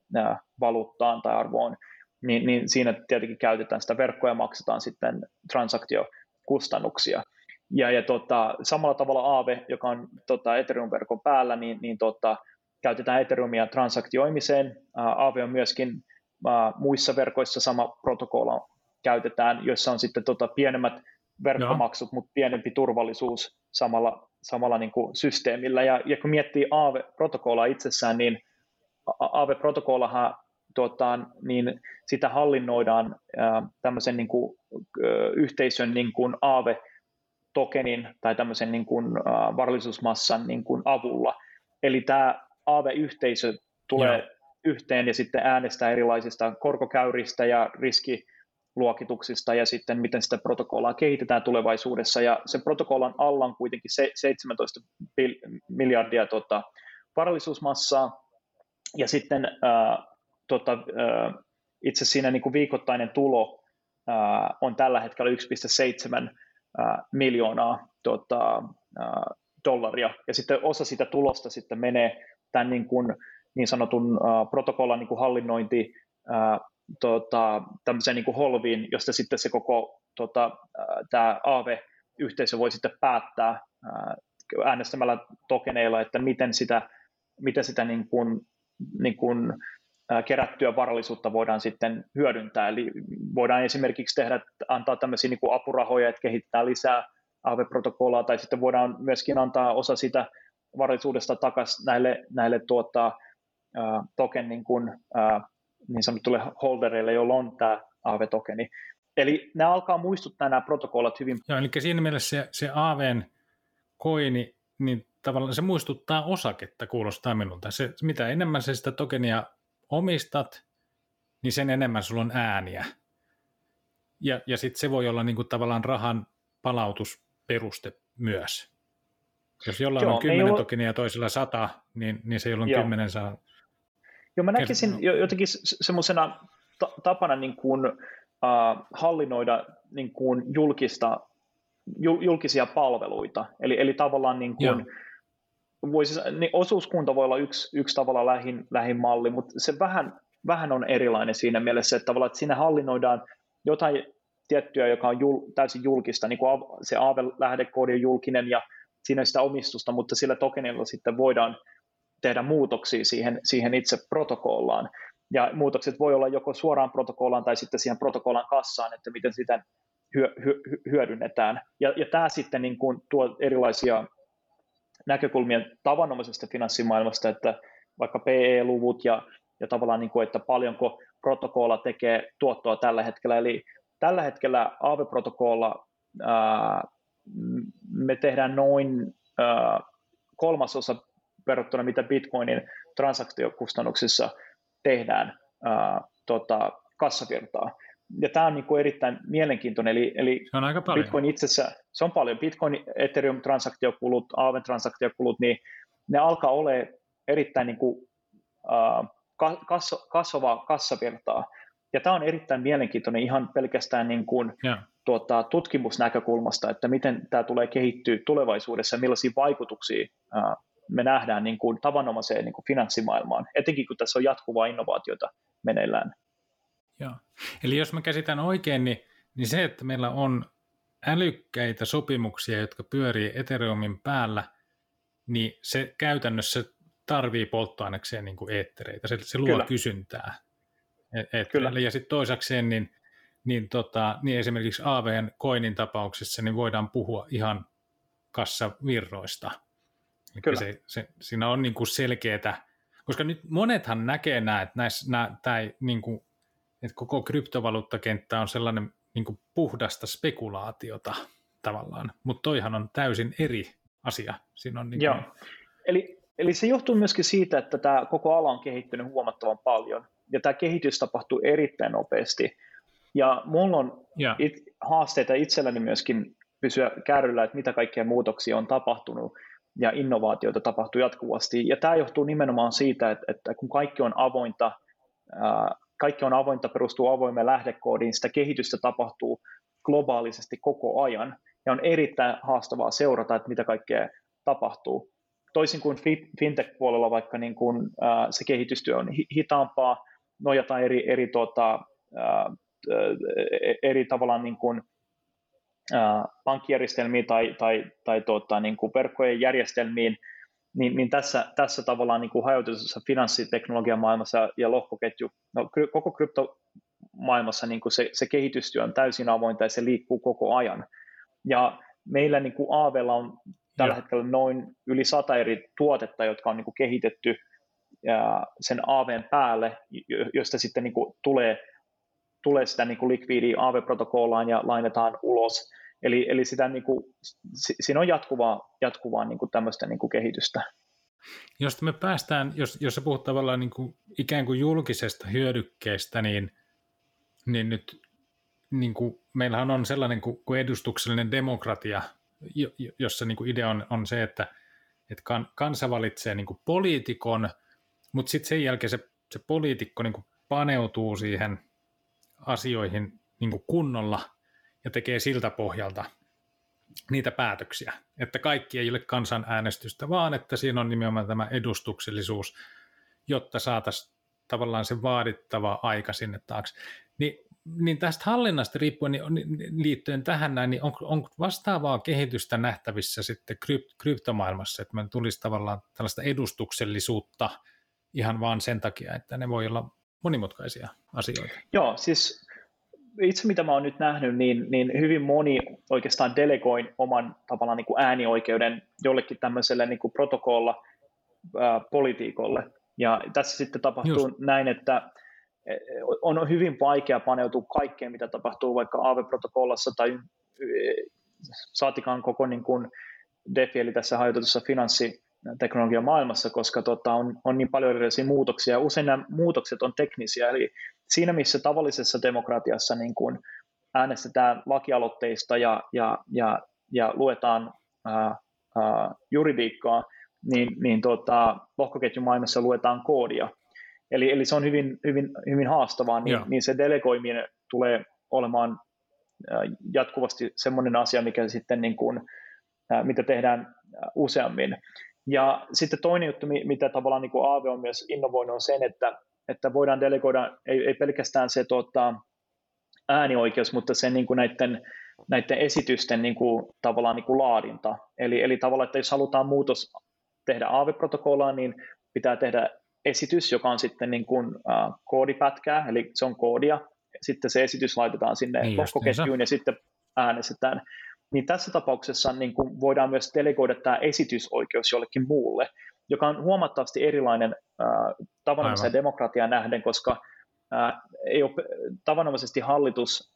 valuuttaan tai arvoon, niin, niin siinä tietenkin käytetään sitä verkkoa ja maksetaan sitten transaktiokustannuksia. Ja, ja tota, samalla tavalla Aave, joka on tota, Ethereum-verkon päällä, niin, niin tota, käytetään Ethereumia transaktioimiseen. Aave on myöskin uh, muissa verkoissa sama protokolla käytetään, joissa on sitten tota, pienemmät verkkomaksut, no. mutta pienempi turvallisuus samalla, samalla niin kuin systeemillä. Ja, ja kun miettii Aave-protokollaa itsessään, niin Aave-protokollahan tota, niin sitä hallinnoidaan ää, tämmöisen niin kuin, yhteisön niin kuin Aave-tokenin tai tämmöisen niin kuin, ää, varallisuusmassan niin kuin avulla. Eli tämä Aave-yhteisö tulee Joo. yhteen ja sitten äänestää erilaisista korkokäyristä ja riskiluokituksista ja sitten miten sitä protokollaa kehitetään tulevaisuudessa. Ja sen protokollan alla on kuitenkin 17 miljardia tota, varallisuusmassaa, ja sitten äh, tota, itse siinä niin kuin viikoittainen tulo on tällä hetkellä 1,7 äh, miljoonaa tota, dollaria, ja sitten osa sitä tulosta sitten menee tämän niin, kuin, niin sanotun protokollan niin kuin hallinnointi tota, tämmöiseen niin kuin holviin, josta sitten se koko tota, tämä AAVE-yhteisö voi sitten päättää äänestämällä tokeneilla, että miten sitä, miten sitä niin kuin, niin kuin, kerättyä varallisuutta voidaan sitten hyödyntää. Eli voidaan esimerkiksi tehdä, antaa tämmöisiä niin kuin apurahoja, että kehittää lisää AV-protokollaa, tai sitten voidaan myöskin antaa osa sitä varallisuudesta takaisin näille, näille tuota, uh, token niin, kuin, niin sanotulle holdereille, joilla on tämä AV-tokeni. Eli nämä alkaa muistuttaa nämä protokollat hyvin. Joo, eli siinä mielessä se, se AVn koini, niin tavallaan se muistuttaa osaketta, kuulostaa minulta. Se, mitä enemmän se sitä tokenia omistat, niin sen enemmän sulla on ääniä. Ja, ja sitten se voi olla niin kuin tavallaan rahan palautusperuste myös. Jos jollain Joo, on 10 ole... tokinia ja toisella 100, niin, niin se jolla on Joo. 10 saa... Joo, mä näkisin jotenkin semmoisena tapana niin kuin, uh, hallinnoida niin kuin julkista, julkisia palveluita. Eli, eli tavallaan niin kuin, voisi, niin osuuskunta voi olla yksi, yksi tavalla lähin, lähin malli, mutta se vähän, vähän on erilainen siinä mielessä, että tavallaan että siinä hallinnoidaan jotain tiettyä, joka on jul, täysin julkista, niin kuin se Aave-lähdekoodi on julkinen ja siinä on sitä omistusta, mutta sillä tokenilla sitten voidaan tehdä muutoksia siihen, siihen itse protokollaan. Ja muutokset voi olla joko suoraan protokollaan tai sitten siihen protokollan kassaan, että miten sitä hyö, hyö, hyödynnetään. Ja, ja tämä sitten niin kuin tuo erilaisia näkökulmia tavanomaisesta finanssimaailmasta, että vaikka PE-luvut ja, ja tavallaan, niin kuin, että paljonko protokolla tekee tuottoa tällä hetkellä. Eli tällä hetkellä Aave-protokolla ää, me tehdään noin ää, kolmasosa verrattuna mitä Bitcoinin transaktiokustannuksissa tehdään ää, tota, kassavirtaa. Ja tämä on niin kuin erittäin mielenkiintoinen, eli, eli se on aika paljon. Bitcoin itsessä, se on paljon, Bitcoin, Ethereum transaktiokulut, Aave transaktiokulut, niin ne alkaa olla erittäin niin kuin, ää, kasvavaa kassavirtaa. Ja tämä on erittäin mielenkiintoinen ihan pelkästään niin kuin, yeah. tuota, tutkimusnäkökulmasta, että miten tämä tulee kehittyä tulevaisuudessa, millaisia vaikutuksia ää, me nähdään niin kuin tavanomaiseen niin kuin finanssimaailmaan, etenkin kun tässä on jatkuvaa innovaatiota meneillään. Joo. Eli jos mä käsitän oikein, niin, niin se, että meillä on älykkäitä sopimuksia, jotka pyörii Ethereumin päällä, niin se käytännössä tarvii polttoainekseen niin kuin eettereitä. Se, se luo Kyllä. kysyntää. Et, Kyllä. Ja sitten toisakseen, niin, niin, tota, niin esimerkiksi AVn koinin tapauksessa niin voidaan puhua ihan kassavirroista. Kyllä. Se, se, siinä on niin kuin selkeätä, koska nyt monethan näkee nämä, että, näissä, nämä, tämä niin kuin, että koko kryptovaluuttakenttä on sellainen niin kuin puhdasta spekulaatiota tavallaan, mutta toihan on täysin eri asia. Siinä on niin kuin... Joo. Eli, eli se johtuu myöskin siitä, että tämä koko ala on kehittynyt huomattavan paljon, ja tämä kehitys tapahtuu erittäin nopeasti. Ja mulla on yeah. it, haasteita itselläni myöskin pysyä kärryllä, että mitä kaikkia muutoksia on tapahtunut ja innovaatioita tapahtuu jatkuvasti. Ja tämä johtuu nimenomaan siitä, että, että kun kaikki on avointa, ää, kaikki on avointa, perustuu avoimeen lähdekoodiin, sitä kehitystä tapahtuu globaalisesti koko ajan, ja on erittäin haastavaa seurata, että mitä kaikkea tapahtuu. Toisin kuin fintech-puolella, vaikka niin kuin, ää, se kehitystyö on hitaampaa, nojataan eri, eri, tuota, ää, eri tavallaan niin kuin, pankkijärjestelmiin tai, tai, tai tuota, niin kuin verkkojen järjestelmiin, niin, niin tässä, tässä tavallaan niin kuin hajautetussa finanssiteknologian maailmassa ja lohkoketju, no, koko kryptomaailmassa niin kuin se, se kehitystyö on täysin avointa ja se liikkuu koko ajan. Ja meillä niin kuin Aavella on tällä ja. hetkellä noin yli sata eri tuotetta, jotka on niin kuin kehitetty ja sen Aaveen päälle, josta sitten niin kuin tulee tulee sitä niin kuin likviidiä AV-protokollaan ja lainetaan ulos. Eli, eli sitä niin kuin, siinä on jatkuvaa, jatkuvaa niin kuin tämmöistä niin kuin kehitystä. Jos me päästään, jos, jos sä puhut tavallaan niin kuin ikään kuin julkisesta hyödykkeestä, niin, niin nyt niin kuin, meillähän on sellainen kuin, kuin edustuksellinen demokratia, jossa niin kuin idea on, on se, että, että kan, kansa valitsee niin kuin poliitikon, mutta sitten sen jälkeen se, se poliitikko niin kuin paneutuu siihen asioihin niin kuin kunnolla ja tekee siltä pohjalta niitä päätöksiä. Että kaikki ei ole kansanäänestystä, vaan että siinä on nimenomaan tämä edustuksellisuus, jotta saataisiin tavallaan se vaadittava aika sinne taakse. Ni, niin tästä hallinnasta riippuen niin liittyen tähän näin, niin on, on vastaavaa kehitystä nähtävissä sitten krypt, kryptomaailmassa, että me tulisi tavallaan tällaista edustuksellisuutta ihan vaan sen takia, että ne voi olla monimutkaisia asioita. Joo, siis itse mitä mä oon nyt nähnyt, niin, niin hyvin moni oikeastaan delegoin oman tavallaan niin kuin äänioikeuden jollekin tämmöiselle niin kuin protokolla ää, politiikolle. Ja tässä sitten tapahtuu Just. näin, että e, on hyvin vaikea paneutua kaikkeen, mitä tapahtuu vaikka AV-protokollassa tai e, saatikaan koko niin kuin DeFi, eli tässä hajotetussa finanssiteknologian maailmassa, koska tota, on, on niin paljon erilaisia muutoksia. Usein nämä muutokset on teknisiä, eli siinä missä tavallisessa demokratiassa niin kuin äänestetään lakialoitteista ja, ja, ja, ja luetaan ää, ää, juridiikkaa, niin, niin tota, lohkoketjumaailmassa luetaan koodia. Eli, eli se on hyvin, hyvin, hyvin haastavaa, niin, niin se delegoiminen tulee olemaan jatkuvasti semmoinen asia, mikä sitten niin kuin, mitä tehdään useammin. Ja sitten toinen juttu, mitä tavallaan niin kuin Aave on myös innovoinut, on sen, että, että voidaan delegoida ei, ei pelkästään se tota, äänioikeus, mutta sen niin kuin näiden, näiden esitysten niin kuin, tavallaan niin kuin laadinta. Eli, eli tavallaan, että jos halutaan muutos tehdä Aave-protokollaan, niin pitää tehdä esitys, joka on sitten niin kuin, uh, koodipätkää, eli se on koodia, sitten se esitys laitetaan sinne niin lohkoketjuun ja sitten äänestetään. Niin tässä tapauksessa niin kuin voidaan myös delegoida tämä esitysoikeus jollekin muulle, joka on huomattavasti erilainen tavanomaiseen demokratiaan nähden, koska ei ole, tavanomaisesti hallitus,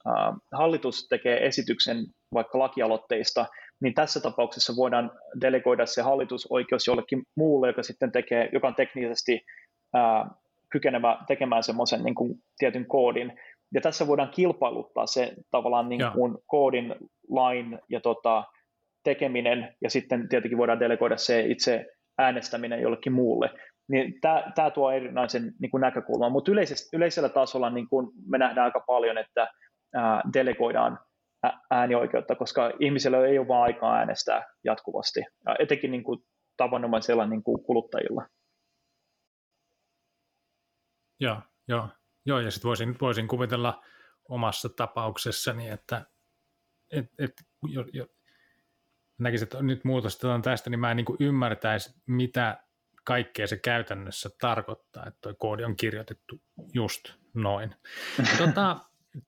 hallitus tekee esityksen vaikka lakialoitteista, niin tässä tapauksessa voidaan delegoida se hallitusoikeus jollekin muulle, joka sitten tekee, joka on teknisesti kykenevä tekemään semmoisen niin kuin tietyn koodin, ja tässä voidaan kilpailuttaa se tavallaan niin kuin koodin, lain ja tota, tekeminen, ja sitten tietenkin voidaan delegoida se itse äänestäminen jollekin muulle. Niin tämä, tuo erinäisen niin kuin näkökulman, mutta yleisellä tasolla niin kuin me nähdään aika paljon, että ää, delegoidaan äänioikeutta, koska ihmisillä ei ole vaan aikaa äänestää jatkuvasti, ja etenkin niin kuin tavanomaisella niin kuin kuluttajilla. Joo, joo. Joo, ja sitten voisin, voisin kuvitella omassa tapauksessani, että et, et, jo, jo, näkisin, että nyt muutostetaan tästä, niin mä en niin kuin ymmärtäisi, mitä kaikkea se käytännössä tarkoittaa, että tuo koodi on kirjoitettu just noin. [LAUGHS] tota,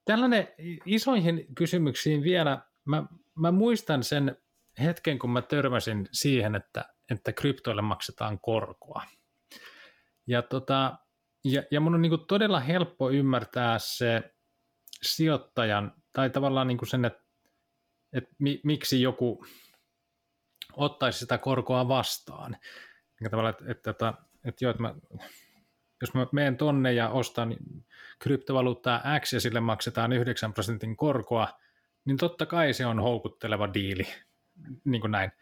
tällainen isoihin kysymyksiin vielä, mä, mä muistan sen hetken, kun mä törmäsin siihen, että, että kryptoille maksetaan korkoa. Ja tota, ja, ja mun on niin kuin todella helppo ymmärtää se sijoittajan, tai tavallaan niin kuin sen, että, että mi, miksi joku ottaisi sitä korkoa vastaan. Tavallaan, että, että, että, että, joo, että mä, jos mä menen tonne ja ostan kryptovaluuttaa X ja sille maksetaan 9 prosentin korkoa, niin totta kai se on houkutteleva diili, niin kuin näin.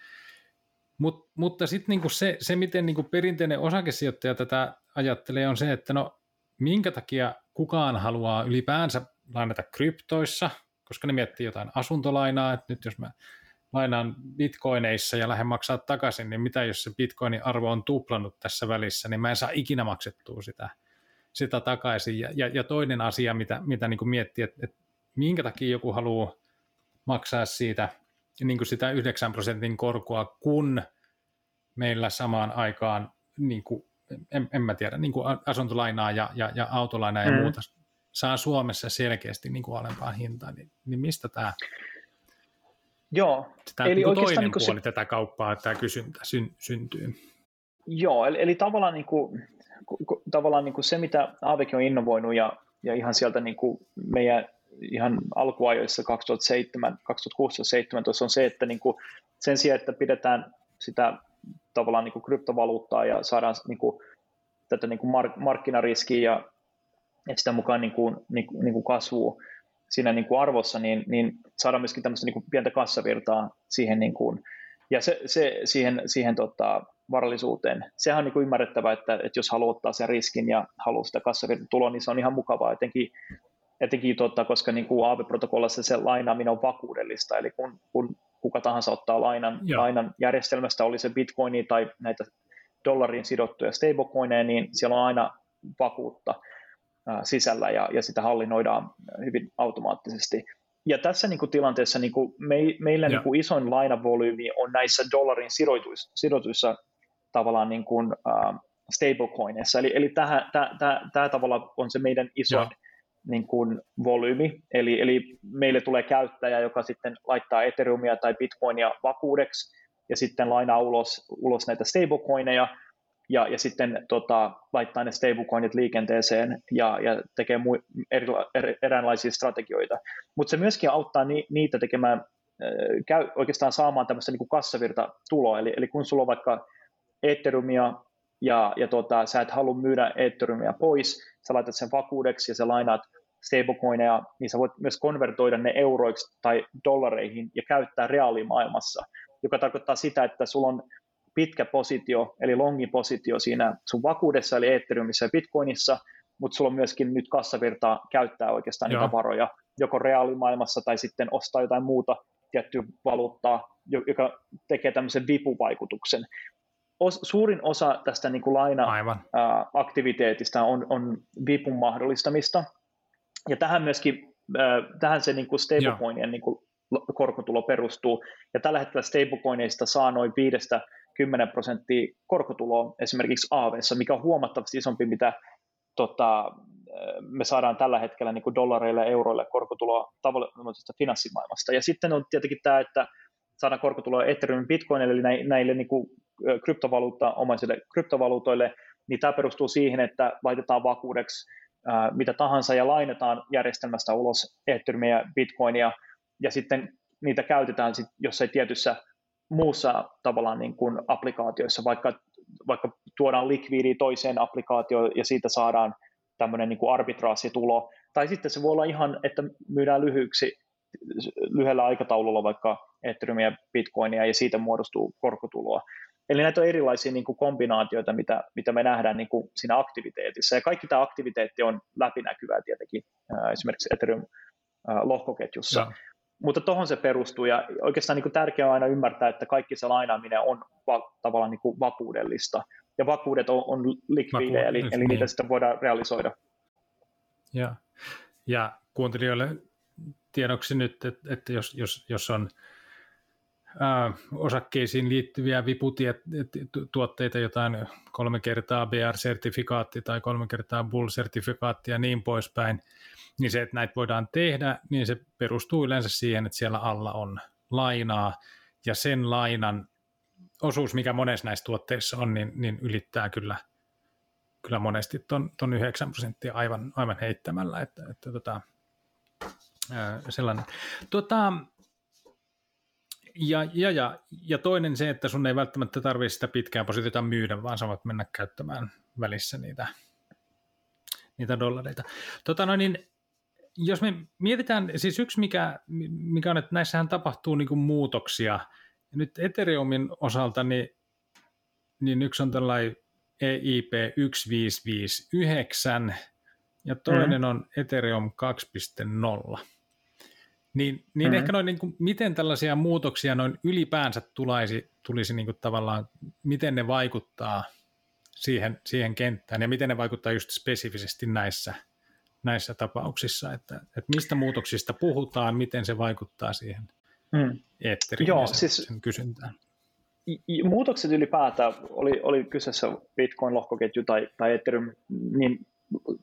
Mut, mutta sitten niinku se, se, miten niinku perinteinen osakesijoittaja tätä ajattelee, on se, että no minkä takia kukaan haluaa ylipäänsä lainata kryptoissa, koska ne miettii jotain asuntolainaa, että nyt jos mä lainaan bitcoineissa ja lähden maksaa takaisin, niin mitä jos se bitcoinin arvo on tuplannut tässä välissä, niin mä en saa ikinä maksettua sitä, sitä takaisin. Ja, ja, ja toinen asia, mitä, mitä niin kuin miettii, että, että minkä takia joku haluaa maksaa siitä niin kuin sitä 9 prosentin korkoa, kun meillä samaan aikaan, niin kuin, en, en mä tiedä, niin kuin asuntolainaa ja, ja, ja autolainaa ja mm. muuta saa Suomessa selkeästi niin kuin alempaa hintaa, niin, niin mistä tämä Joo. Tämä eli niin toinen niin puoli se... tätä kauppaa, että tämä kysyntä syn, syntyy. Joo, eli, eli tavallaan, niin kuin, tavallaan niin kuin se, mitä Aavekin on innovoinut ja, ja ihan sieltä niin kuin meidän ihan alkuajoissa 2007, 2016 on se, että niin kuin sen sijaan, että pidetään sitä tavallaan niin kuin kryptovaluuttaa ja saadaan niin kuin, tätä niin kuin mark- markkinariskiä ja, ja sitä mukaan niin kuin, niin kuin, niin kuin kasvua siinä niin kuin arvossa, niin, niin saadaan myöskin tämmöistä niin kuin pientä kassavirtaa siihen, niin kuin, ja se, se, siihen, siihen tota, varallisuuteen. Sehän on niin kuin ymmärrettävää, että, että jos haluaa ottaa sen riskin ja haluaa sitä kassavirtatuloa, niin se on ihan mukavaa, etenkin etenkin tuota, koska niin kuin AV-protokollassa se lainaaminen on vakuudellista, eli kun, kun kuka tahansa ottaa lainan, lainan järjestelmästä, oli se bitcoini tai näitä dollariin sidottuja stablecoineja, niin siellä on aina vakuutta sisällä ja, ja sitä hallinnoidaan hyvin automaattisesti. Ja tässä niin kuin, tilanteessa niin kuin, me, meillä niin kuin, isoin lainavolyymi on näissä dollarin sidotuissa, sidotuissa tavallaan niin kuin, uh, stablecoineissa. Eli, eli tämä tavalla on se meidän isoin niin kuin volyymi, eli, eli meille tulee käyttäjä, joka sitten laittaa Ethereumia tai Bitcoinia vakuudeksi ja sitten lainaa ulos, ulos näitä stablecoineja ja, ja sitten tota, laittaa ne stablecoinit liikenteeseen ja, ja tekee mu- eri, er, eräänlaisia strategioita. Mutta se myöskin auttaa ni, niitä tekemään, äh, käy, oikeastaan saamaan tämmöistä niin kassavirta tuloa, eli, eli kun sulla on vaikka Ethereumia ja, ja tota, sä et halua myydä Ethereumia pois, sä laitat sen vakuudeksi ja sä lainaat stablecoineja, niin sä voit myös konvertoida ne euroiksi tai dollareihin ja käyttää reaalimaailmassa, joka tarkoittaa sitä, että sulla on pitkä positio, eli longin positio siinä sun vakuudessa, eli Ethereumissa ja Bitcoinissa, mutta sulla on myöskin nyt kassavirtaa käyttää oikeastaan Joo. niitä varoja, joko reaalimaailmassa tai sitten ostaa jotain muuta tiettyä valuuttaa, joka tekee tämmöisen vipuvaikutuksen. Os, suurin osa tästä niin kuin laina-aktiviteetista on, on vipun mahdollistamista, ja tähän myöskin, tähän se niin kuin stablecoinien niin kuin korkotulo perustuu, ja tällä hetkellä stablecoineista saa noin 5-10 prosenttia korkotuloa esimerkiksi AV, mikä on huomattavasti isompi, mitä tota, me saadaan tällä hetkellä niin kuin dollareille ja euroille korkotuloa tavallisesta finanssimaailmasta. Ja sitten on tietenkin tämä, että saadaan korkotuloa Ethereum Bitcoinille, eli näille niin kuin kryptovaluutta-omaisille kryptovaluutoille, niin tämä perustuu siihen, että laitetaan vakuudeksi ää, mitä tahansa ja lainataan järjestelmästä ulos Ethereumia ja Bitcoinia, ja sitten niitä käytetään sit jossain tietyssä muussa tavallaan niin kuin applikaatioissa, vaikka, vaikka tuodaan likviidi toiseen applikaatioon ja siitä saadaan tämmöinen niin arbitraasitulo, tai sitten se voi olla ihan, että myydään lyhyiksi lyhyellä aikataululla vaikka Ethereumia Bitcoinia ja siitä muodostuu korkotuloa. Eli näitä on erilaisia niin kuin kombinaatioita, mitä, mitä me nähdään niin kuin siinä aktiviteetissa. Ja kaikki tämä aktiviteetti on läpinäkyvää tietenkin esimerkiksi Ethereum lohkoketjussa. Ja. Mutta tuohon se perustuu ja oikeastaan niin kuin tärkeää on aina ymmärtää, että kaikki se lainaaminen on va- tavallaan niin kuin vakuudellista. Ja vakuudet on, on likvidejä, eli, eli niin. niitä sitten voidaan realisoida. Ja, ja kuuntelijoille tiedoksi nyt, että, että jos, jos, jos on ää, osakkeisiin liittyviä viputietuotteita, jotain kolme kertaa BR-sertifikaatti tai kolme kertaa Bull-sertifikaatti ja niin poispäin, niin se, että näitä voidaan tehdä, niin se perustuu yleensä siihen, että siellä alla on lainaa, ja sen lainan osuus, mikä monessa näissä tuotteissa on, niin, niin ylittää kyllä, kyllä monesti ton, ton 9 prosenttia aivan, aivan heittämällä, että, että tota, sellainen. Tota, ja, ja, ja, ja toinen se, että sun ei välttämättä tarvitse sitä pitkää positiota myydä, vaan sä voit mennä käyttämään välissä niitä, niitä dollareita. Tota, no niin, jos me mietitään, siis yksi mikä, mikä on, että näissähän tapahtuu niin kuin muutoksia. Nyt Ethereumin osalta, niin, niin yksi on tällainen EIP 1559 ja toinen mm. on Ethereum 2.0. Niin, niin mm-hmm. ehkä noin, niin kuin, miten tällaisia muutoksia noin ylipäänsä tulisi, tulisi niin kuin tavallaan, miten ne vaikuttaa siihen, siihen kenttään ja miten ne vaikuttaa just spesifisesti näissä, näissä tapauksissa, että, että mistä muutoksista puhutaan, miten se vaikuttaa siihen mm. eetteriin Joo, sen, siis, sen kysyntään. Muutokset ylipäätään, oli, oli kyseessä Bitcoin-lohkoketju tai, tai Ethereum, niin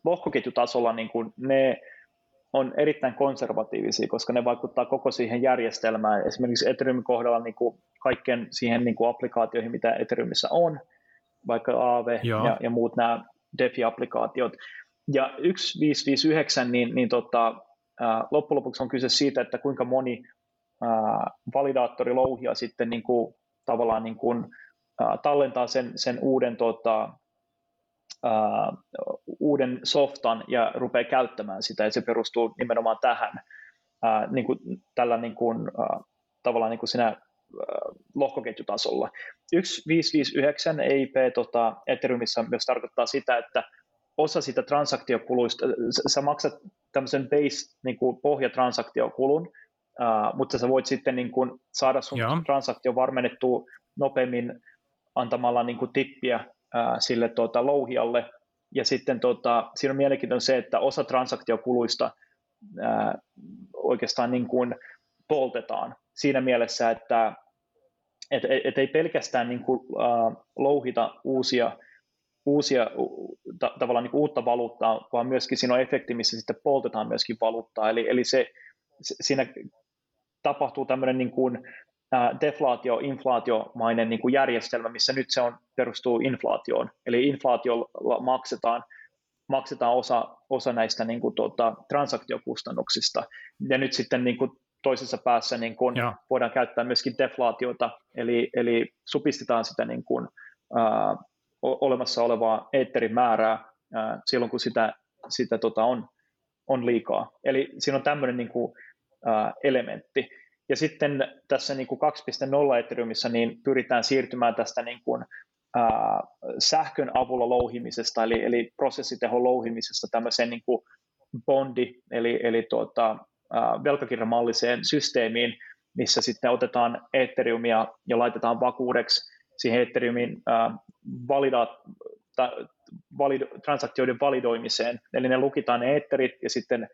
lohkoketjutasolla niin kuin ne on erittäin konservatiivisia, koska ne vaikuttaa koko siihen järjestelmään. Esimerkiksi Ethereumin kohdalla niin kuin kaikkien siihen niin kuin applikaatioihin, mitä Ethereumissa on, vaikka AAV ja, ja muut nämä DeFi-applikaatiot. Ja 1559, niin, niin tota, ää, loppujen lopuksi on kyse siitä, että kuinka moni ää, validaattori louhia sitten niin kuin, tavallaan niin kuin, ää, tallentaa sen, sen uuden tota, uh, uuden softan ja rupeaa käyttämään sitä, ja se perustuu nimenomaan tähän, uh, niin kuin, tällä niin kuin, uh, tavallaan niin kuin siinä uh, lohkoketjutasolla. 1559 EIP tota, Ethereumissa myös tarkoittaa sitä, että osa sitä transaktiokuluista, sä maksat tämmöisen base niin kuin pohjatransaktiokulun, uh, mutta sä voit sitten niin kuin, saada sun Joo. transaktio varmennettua nopeammin antamalla niin kuin tippiä ää, sille tuota, louhijalle. Ja sitten tuota, siinä on mielenkiintoinen se, että osa transaktiokuluista ää, oikeastaan niin kuin poltetaan siinä mielessä, että et, et ei pelkästään niin kuin, ää, louhita uusia, uusia ta, tavallaan niin uutta valuuttaa, vaan myöskin siinä on efekti, missä sitten poltetaan myöskin valuuttaa. Eli, eli se, siinä tapahtuu tämmöinen niin kuin, deflaatio, inflaatiomainen niin kuin järjestelmä, missä nyt se on, perustuu inflaatioon. Eli inflaatiolla maksetaan, maksetaan osa, osa näistä niin kuin, tuota, transaktiokustannuksista. Ja nyt sitten niin kuin, toisessa päässä niin kuin, voidaan käyttää myöskin deflaatiota, eli, eli supistetaan sitä niin kuin, ää, olemassa olevaa eetterin määrää ää, silloin, kun sitä, sitä tota on, on liikaa. Eli siinä on tämmöinen niin kuin, ää, elementti. Ja sitten tässä niin kuin 2.0 Ethereumissa niin pyritään siirtymään tästä niin kuin, ää, sähkön avulla louhimisesta, eli, eli prosessitehon louhimisesta tämmöiseen niin kuin bondi, eli, eli tuota, velkakirjamalliseen systeemiin, missä sitten otetaan Ethereumia ja laitetaan vakuudeksi siihen Ethereumin ää, validaat, ta, valido, transaktioiden validoimiseen. Eli ne lukitaan ne Etherit ja sitten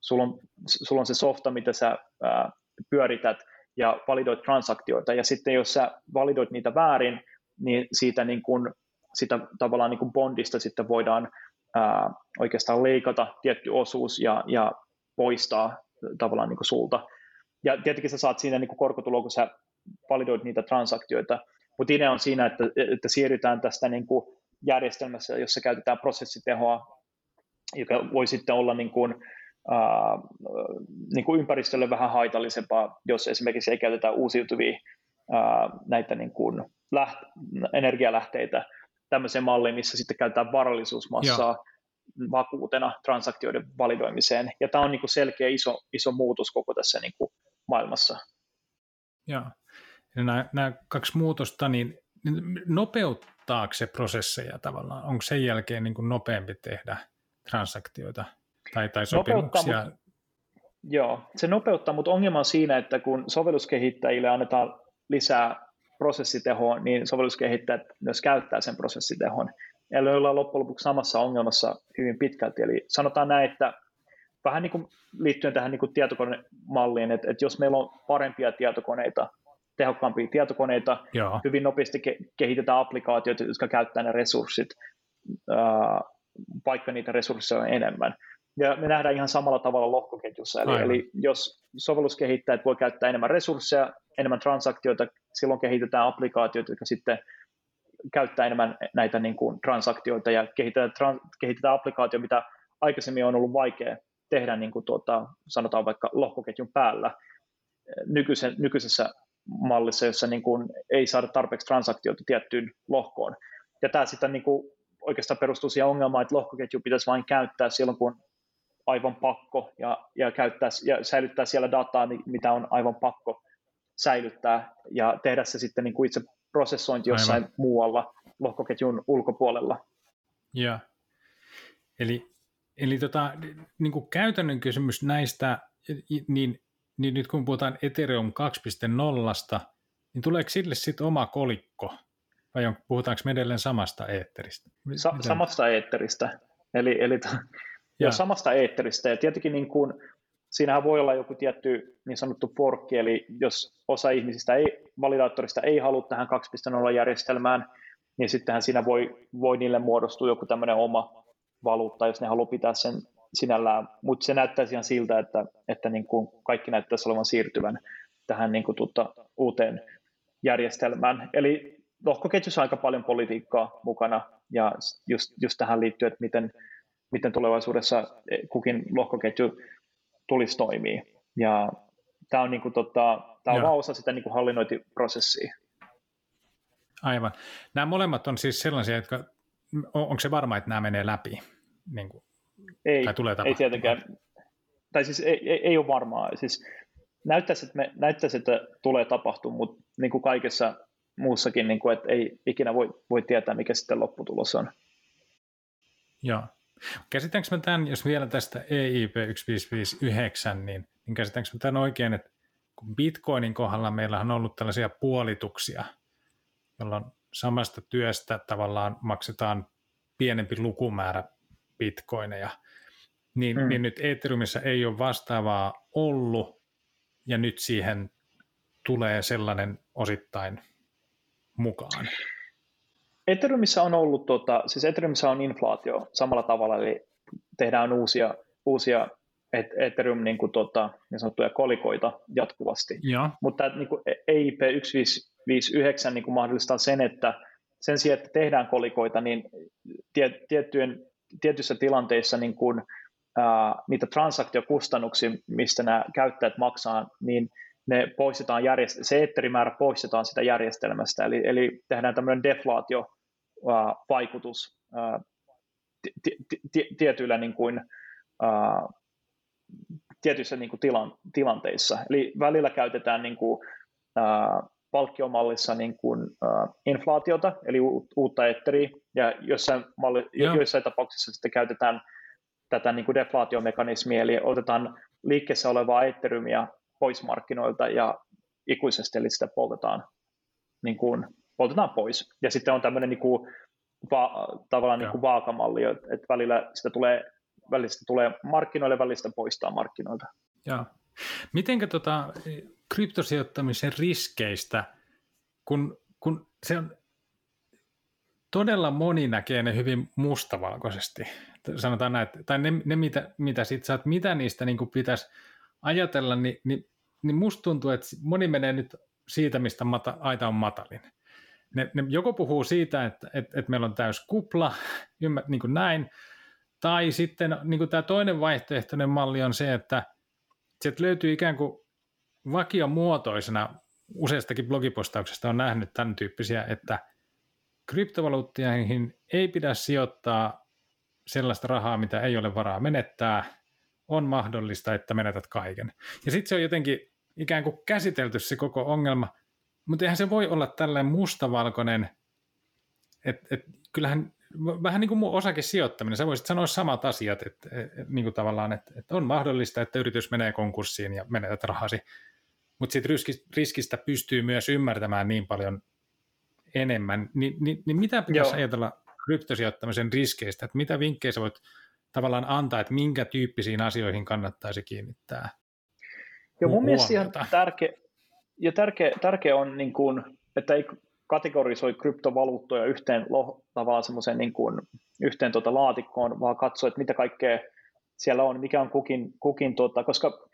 sulla on, sulla on se softa, mitä sä ää, pyörität ja validoit transaktioita. Ja sitten jos sä validoit niitä väärin, niin siitä niin kun, sitä tavallaan niin kuin bondista sitten voidaan ää, oikeastaan leikata tietty osuus ja, ja poistaa tavallaan niin kuin sulta. Ja tietenkin sä saat siinä niin kuin korkotuloa, kun sä validoit niitä transaktioita, mutta idea on siinä, että, että siirrytään tästä niin kuin järjestelmässä, jossa käytetään prosessitehoa, joka voi sitten olla niin kuin, ää, niin kuin ympäristölle vähän haitallisempaa, jos esimerkiksi ei käytetä uusiutuvia ää, näitä niin kuin läht, energialähteitä tämmöiseen malliin, missä sitten käytetään varallisuusmassaa Joo. vakuutena transaktioiden validoimiseen. Ja tämä on niin kuin selkeä iso, iso muutos koko tässä niin kuin maailmassa. Joo. Nämä, nämä kaksi muutosta, niin nopeuttaako se prosesseja tavallaan? Onko sen jälkeen niin kuin nopeampi tehdä transaktioita tai, tai sopimuksia? Mutta, joo, se nopeuttaa, mutta ongelma on siinä, että kun sovelluskehittäjille annetaan lisää prosessitehoa, niin sovelluskehittäjät myös käyttää sen prosessitehon. Eli ollaan loppujen lopuksi samassa ongelmassa hyvin pitkälti. Eli sanotaan näin, että vähän niin kuin liittyen tähän niin kuin tietokonemalliin, että, että jos meillä on parempia tietokoneita, tehokkaampia tietokoneita, Joo. hyvin nopeasti ke- kehitetään applikaatioita, jotka käyttää ne resurssit, ää, vaikka niitä resursseja on enemmän. Ja me nähdään ihan samalla tavalla lohkoketjussa, eli, eli jos sovelluskehittäjät voi käyttää enemmän resursseja, enemmän transaktioita, silloin kehitetään applikaatioita, jotka sitten käyttää enemmän näitä niin kuin transaktioita ja kehitetään, trans, kehitetään applikaatio, mitä aikaisemmin on ollut vaikea tehdä niin kuin tuota, sanotaan vaikka lohkoketjun päällä nykyisen, nykyisessä mallissa, jossa niin kuin ei saada tarpeeksi transaktioita tiettyyn lohkoon. Ja tämä sitten niin kuin oikeastaan perustuu siihen ongelmaan, että lohkoketju pitäisi vain käyttää silloin, kun aivan pakko ja, ja, käyttää, ja säilyttää siellä dataa, mitä on aivan pakko säilyttää ja tehdä se sitten niin kuin itse prosessointi jossain aivan. muualla lohkoketjun ulkopuolella. Ja. Eli, eli tota, niin kuin käytännön kysymys näistä, niin, niin nyt kun puhutaan Ethereum 2.0, niin tuleeko sille sitten oma kolikko, vai on, puhutaanko me edelleen samasta eetteristä? Sa- samasta eetteristä. Eli, eli [LAUGHS] ja. samasta eetteristä. Ja tietenkin niin kuin, siinähän voi olla joku tietty niin sanottu forkki, eli jos osa ihmisistä ei, validaattorista ei halua tähän 2.0 järjestelmään, niin sittenhän siinä voi, voi niille muodostua joku tämmöinen oma valuutta, jos ne haluaa pitää sen sinällään, mutta se näyttäisi ihan siltä, että, että niin kuin kaikki näyttäisi olevan siirtyvän tähän niin kuin tuota, uuteen järjestelmään. Eli lohkoketjussa on aika paljon politiikkaa mukana, ja just, just tähän liittyy, että miten, miten tulevaisuudessa kukin lohkoketju tulisi toimia. Ja tämä on, niin kuin, tota, tämä on vaan osa sitä niin kuin hallinnointiprosessia. Aivan. Nämä molemmat on siis sellaisia, jotka, onko se varma, että nämä menee läpi? Niin kuin, ei, tai tulee ei tietenkään. Tai siis ei, ei, ei ole varmaa. Siis näyttäisi, että, me, näyttäisi, että tulee tapahtumaan, mutta niin kuin kaikessa muussakin, niin kuin, että ei ikinä voi, voi tietää, mikä sitten lopputulos on. Joo. Käsitäänkö mä tämän, jos vielä tästä EIP 1559, niin, niin käsitäänkö mä tämän oikein, että kun Bitcoinin kohdalla meillä on ollut tällaisia puolituksia, jolloin samasta työstä tavallaan maksetaan pienempi lukumäärä bitcoineja, niin, mm. niin nyt Ethereumissa ei ole vastaavaa ollut, ja nyt siihen tulee sellainen osittain mukaan. Ethereumissa on ollut, tota, siis Ethereumissa on inflaatio samalla tavalla, eli tehdään uusia, uusia Ethereum niin kuin, tota, niin sanottuja kolikoita jatkuvasti. Ja. Mutta niin kuin EIP 1559 niin kuin mahdollistaa sen, että sen sijaan, että tehdään kolikoita, niin tiettyjen, tietyissä tilanteissa niin kuin, ää, niitä transaktiokustannuksia, mistä nämä käyttäjät maksaa, niin ne poistetaan järjest- se eetterimäärä poistetaan sitä järjestelmästä, eli, eli tehdään tämmöinen deflaatio vaikutus tietyillä niin kuin, tietyissä niin kuin tilan, tilanteissa. Eli välillä käytetään niin kuin, palkkiomallissa niin kuin, uh, inflaatiota, eli uutta etteriä, ja jossain, malli, yeah. joissain tapauksissa sitten käytetään tätä niin kuin deflaatiomekanismia, eli otetaan liikkeessä olevaa etterymia pois markkinoilta ja ikuisesti, eli sitä poltetaan, niin kuin, poltetaan pois. Ja sitten on tämmöinen niin kuin, va, tavallaan niin kuin vaakamalli, että välillä sitä tulee, välillä sitä tulee markkinoille, välillä sitä poistaa markkinoilta. Joo. Mitenkä tota, kryptosijoittamisen riskeistä, kun, kun se on todella moni näkee ne hyvin mustavalkoisesti. Sanotaan näin, tai ne, ne mitä, mitä sit saat, mitä niistä niin pitäisi ajatella, niin, niin, niin musta tuntuu, että moni menee nyt siitä, mistä mata, aita on matalin. Ne, ne joko puhuu siitä, että, että, että meillä on täys kupla, niin kuin näin, tai sitten niin kuin tämä toinen vaihtoehtoinen malli on se, että sieltä löytyy ikään kuin vakiomuotoisena useistakin blogipostauksesta on nähnyt tämän tyyppisiä, että kryptovaluuttiaihin ei pidä sijoittaa sellaista rahaa, mitä ei ole varaa menettää, on mahdollista, että menetät kaiken. Ja sitten se on jotenkin ikään kuin käsitelty se koko ongelma, mutta eihän se voi olla tällainen mustavalkoinen, että et, kyllähän vähän niin kuin mun osakesijoittaminen, sä voisit sanoa samat asiat, että et, niin kuin tavallaan, että, että on mahdollista, että yritys menee konkurssiin ja menetät rahasi, mutta siitä riskistä pystyy myös ymmärtämään niin paljon enemmän, Ni, niin, niin mitä pitäisi Joo. ajatella kryptosijoittamisen riskeistä, että mitä vinkkejä sä voit tavallaan antaa, että minkä tyyppisiin asioihin kannattaisi kiinnittää Joo, mun mielestä ihan tärkeä, ja tärkeä, tärkeä on, niin kuin, että ei kategorisoi kryptovaluuttoja yhteen tavallaan semmoiseen niin kuin, yhteen tuota laatikkoon, vaan katsoa, että mitä kaikkea siellä on, mikä on kukin, kukin tuota, koska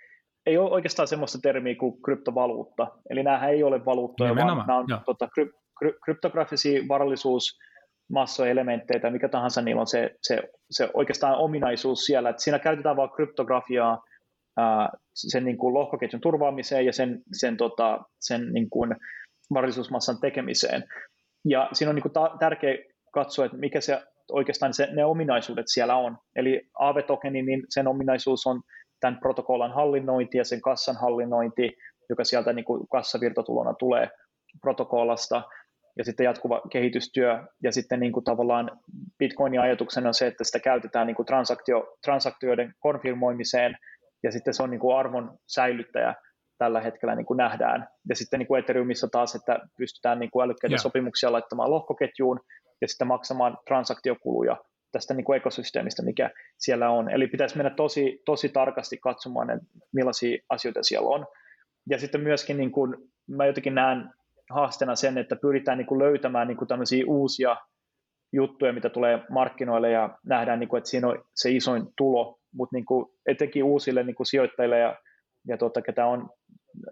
ei ole oikeastaan semmoista termiä kuin kryptovaluutta. Eli nämä ei ole valuuttoja, vaan nämä on tota, kry, kry, kryptografisia varallisuusmassoelementtejä, mikä tahansa niillä on se, se, se oikeastaan ominaisuus siellä, että siinä käytetään vain kryptografiaa ää, sen niin kuin lohkoketjun turvaamiseen ja sen, sen, tota, sen niin kuin varallisuusmassan tekemiseen. Ja siinä on niin kuin ta- tärkeä katsoa, että mikä se oikeastaan se, ne ominaisuudet siellä on. Eli AV-tokeni, niin sen ominaisuus on tämän protokollan hallinnointi ja sen kassan hallinnointi, joka sieltä niin kuin kassavirtatulona tulee protokollasta, ja sitten jatkuva kehitystyö, ja sitten niin kuin tavallaan Bitcoinin ajatuksena on se, että sitä käytetään niin kuin transaktio, transaktioiden konfirmoimiseen, ja sitten se on niin kuin arvon säilyttäjä tällä hetkellä niin kuin nähdään. Ja sitten niin kuin Ethereumissa taas, että pystytään niin kuin älykkäitä yeah. sopimuksia laittamaan lohkoketjuun, ja sitten maksamaan transaktiokuluja tästä niin kuin ekosysteemistä, mikä siellä on. Eli pitäisi mennä tosi, tosi tarkasti katsomaan, että millaisia asioita siellä on. Ja sitten myöskin niin kuin, mä jotenkin näen haasteena sen, että pyritään niin kuin löytämään niin kuin tämmöisiä uusia juttuja, mitä tulee markkinoille ja nähdään, niin kuin, että siinä on se isoin tulo, mutta niin kuin, etenkin uusille niin kuin sijoittajille ja, ja tuota, ketä on,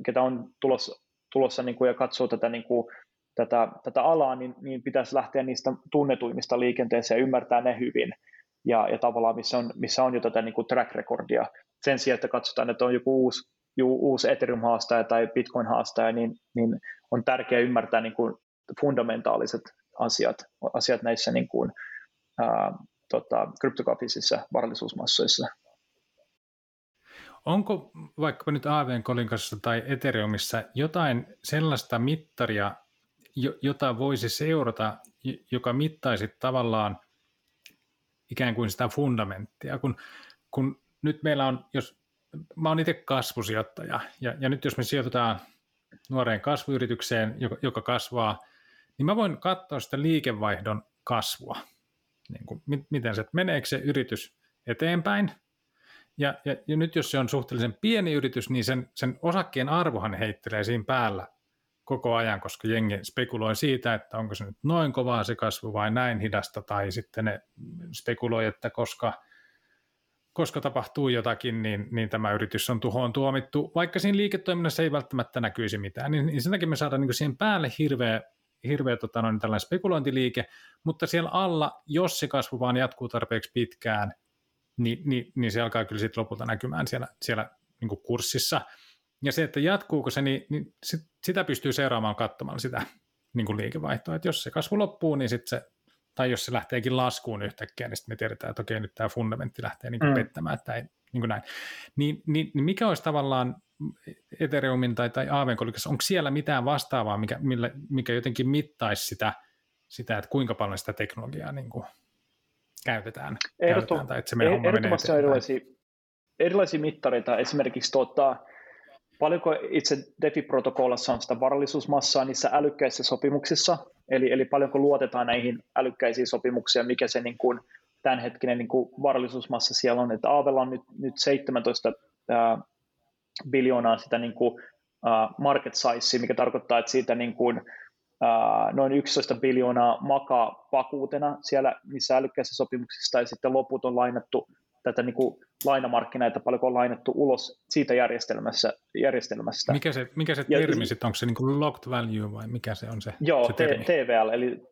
ketä on tulossa, tulossa niin kuin, ja katsoo tätä niin kuin, tätä, tätä alaa, niin, niin pitäisi lähteä niistä tunnetuimmista liikenteeseen ja ymmärtää ne hyvin. Ja, ja tavallaan missä on, missä on jo tätä niin kuin track recordia. Sen sijaan, että katsotaan, että on joku uusi, uusi Ethereum-haastaja tai Bitcoin-haastaja, niin, niin on tärkeää ymmärtää niin kuin fundamentaaliset asiat, asiat näissä niin kuin, ää, tota, kryptografisissa varallisuusmassoissa. Onko vaikka nyt AVn kolinkassa tai Ethereumissa jotain sellaista mittaria, jota voisi seurata, joka mittaisi tavallaan ikään kuin sitä fundamenttia, kun, kun nyt meillä on, jos mä oon itse kasvusijoittaja, ja, ja nyt jos me sijoitetaan nuoreen kasvuyritykseen, joka, joka kasvaa, niin mä voin katsoa sitä liikevaihdon kasvua, niin kuin, miten se, meneekö se yritys eteenpäin, ja, ja, ja nyt jos se on suhteellisen pieni yritys, niin sen, sen osakkeen arvohan heittelee siinä päällä koko ajan, koska jengi spekuloi siitä, että onko se nyt noin kovaa se kasvu vai näin hidasta, tai sitten ne spekuloi, että koska, koska tapahtuu jotakin, niin, niin tämä yritys on tuhoon tuomittu, vaikka siinä liiketoiminnassa ei välttämättä näkyisi mitään, niin, niin sen takia me saadaan niin siihen päälle hirveä, hirveä tota, noin, tällainen spekulointiliike, mutta siellä alla, jos se kasvu vaan jatkuu tarpeeksi pitkään, niin, niin, niin se alkaa kyllä sitten lopulta näkymään siellä, siellä niin kurssissa – ja se, että jatkuuko se, niin, niin sit, sitä pystyy seuraamaan katsomaan sitä niin liikevaihtoa. Että jos se kasvu loppuu, niin sitten se tai jos se lähteekin laskuun yhtäkkiä, niin sitten me tiedetään, että okei, nyt tämä fundamentti lähtee niin mm. pettämään, että ei, niin kuin näin. Niin, niin, niin mikä olisi tavallaan Ethereumin tai, tai Aavenkolikassa, onko siellä mitään vastaavaa, mikä, millä, mikä jotenkin mittaisi sitä, sitä, että kuinka paljon sitä teknologiaa niin kuin käytetään, Ehdottom- käytetään tai että se meidän homma menee erilaisia, erilaisia mittareita, esimerkiksi tuota, paljonko itse DeFi-protokollassa on sitä varallisuusmassaa niissä älykkäissä sopimuksissa, eli, eli paljonko luotetaan näihin älykkäisiin sopimuksiin, mikä se niin kuin, tämänhetkinen niin kuin varallisuusmassa siellä on, että Aavella on nyt, nyt 17 ää, biljoonaa sitä niin kuin, ää, market size, mikä tarkoittaa, että siitä niin kuin, ää, noin 11 biljoonaa makaa vakuutena siellä niissä älykkäissä sopimuksissa, ja sitten loput on lainattu tätä niin kuin lainamarkkinoita, paljonko on lainattu ulos siitä järjestelmässä, järjestelmästä. Mikä se, mikä se termi sitten, onko se niin kuin locked value vai mikä se on se, joo, se termi? TVL, eli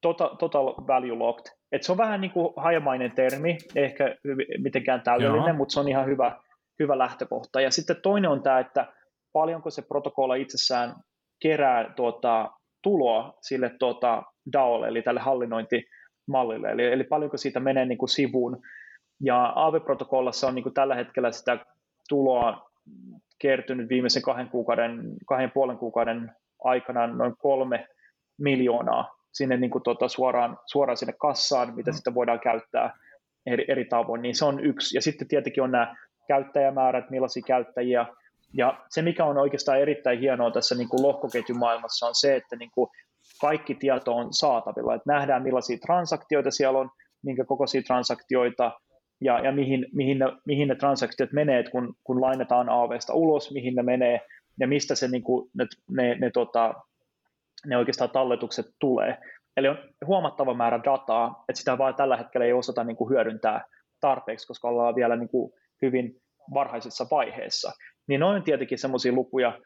total, total value locked. Et se on vähän niin kuin hajamainen termi, ehkä mitenkään täydellinen, joo. mutta se on ihan hyvä, hyvä lähtökohta. Ja sitten toinen on tämä, että paljonko se protokolla itsessään kerää tuota, tuloa sille tuota, DAOlle, eli tälle hallinnointimallille, eli, eli paljonko siitä menee niin kuin sivuun ja AV-protokollassa on niin kuin tällä hetkellä sitä tuloa kertynyt viimeisen kahden, kuukauden, kahden puolen kuukauden aikana noin kolme miljoonaa sinne niin kuin tuota suoraan, suoraan sinne kassaan, mitä mm. sitten voidaan käyttää eri, eri tavoin, niin se on yksi. Ja sitten tietenkin on nämä käyttäjämäärät, millaisia käyttäjiä, ja se, mikä on oikeastaan erittäin hienoa tässä niin kuin lohkoketjumaailmassa, on se, että niin kuin kaikki tieto on saatavilla, että nähdään millaisia transaktioita siellä on, minkä kokoisia transaktioita, ja, ja mihin, mihin, ne, mihin ne transaktiot menee, että kun, kun lainetaan AVsta ulos, mihin ne menee ja mistä se, niin kuin, ne, ne, ne, tota, ne oikeastaan talletukset tulee. Eli on huomattava määrä dataa, että sitä vaan tällä hetkellä ei osata niin kuin hyödyntää tarpeeksi, koska ollaan vielä niin kuin hyvin varhaisessa vaiheessa. Niin noin on tietenkin sellaisia lukuja,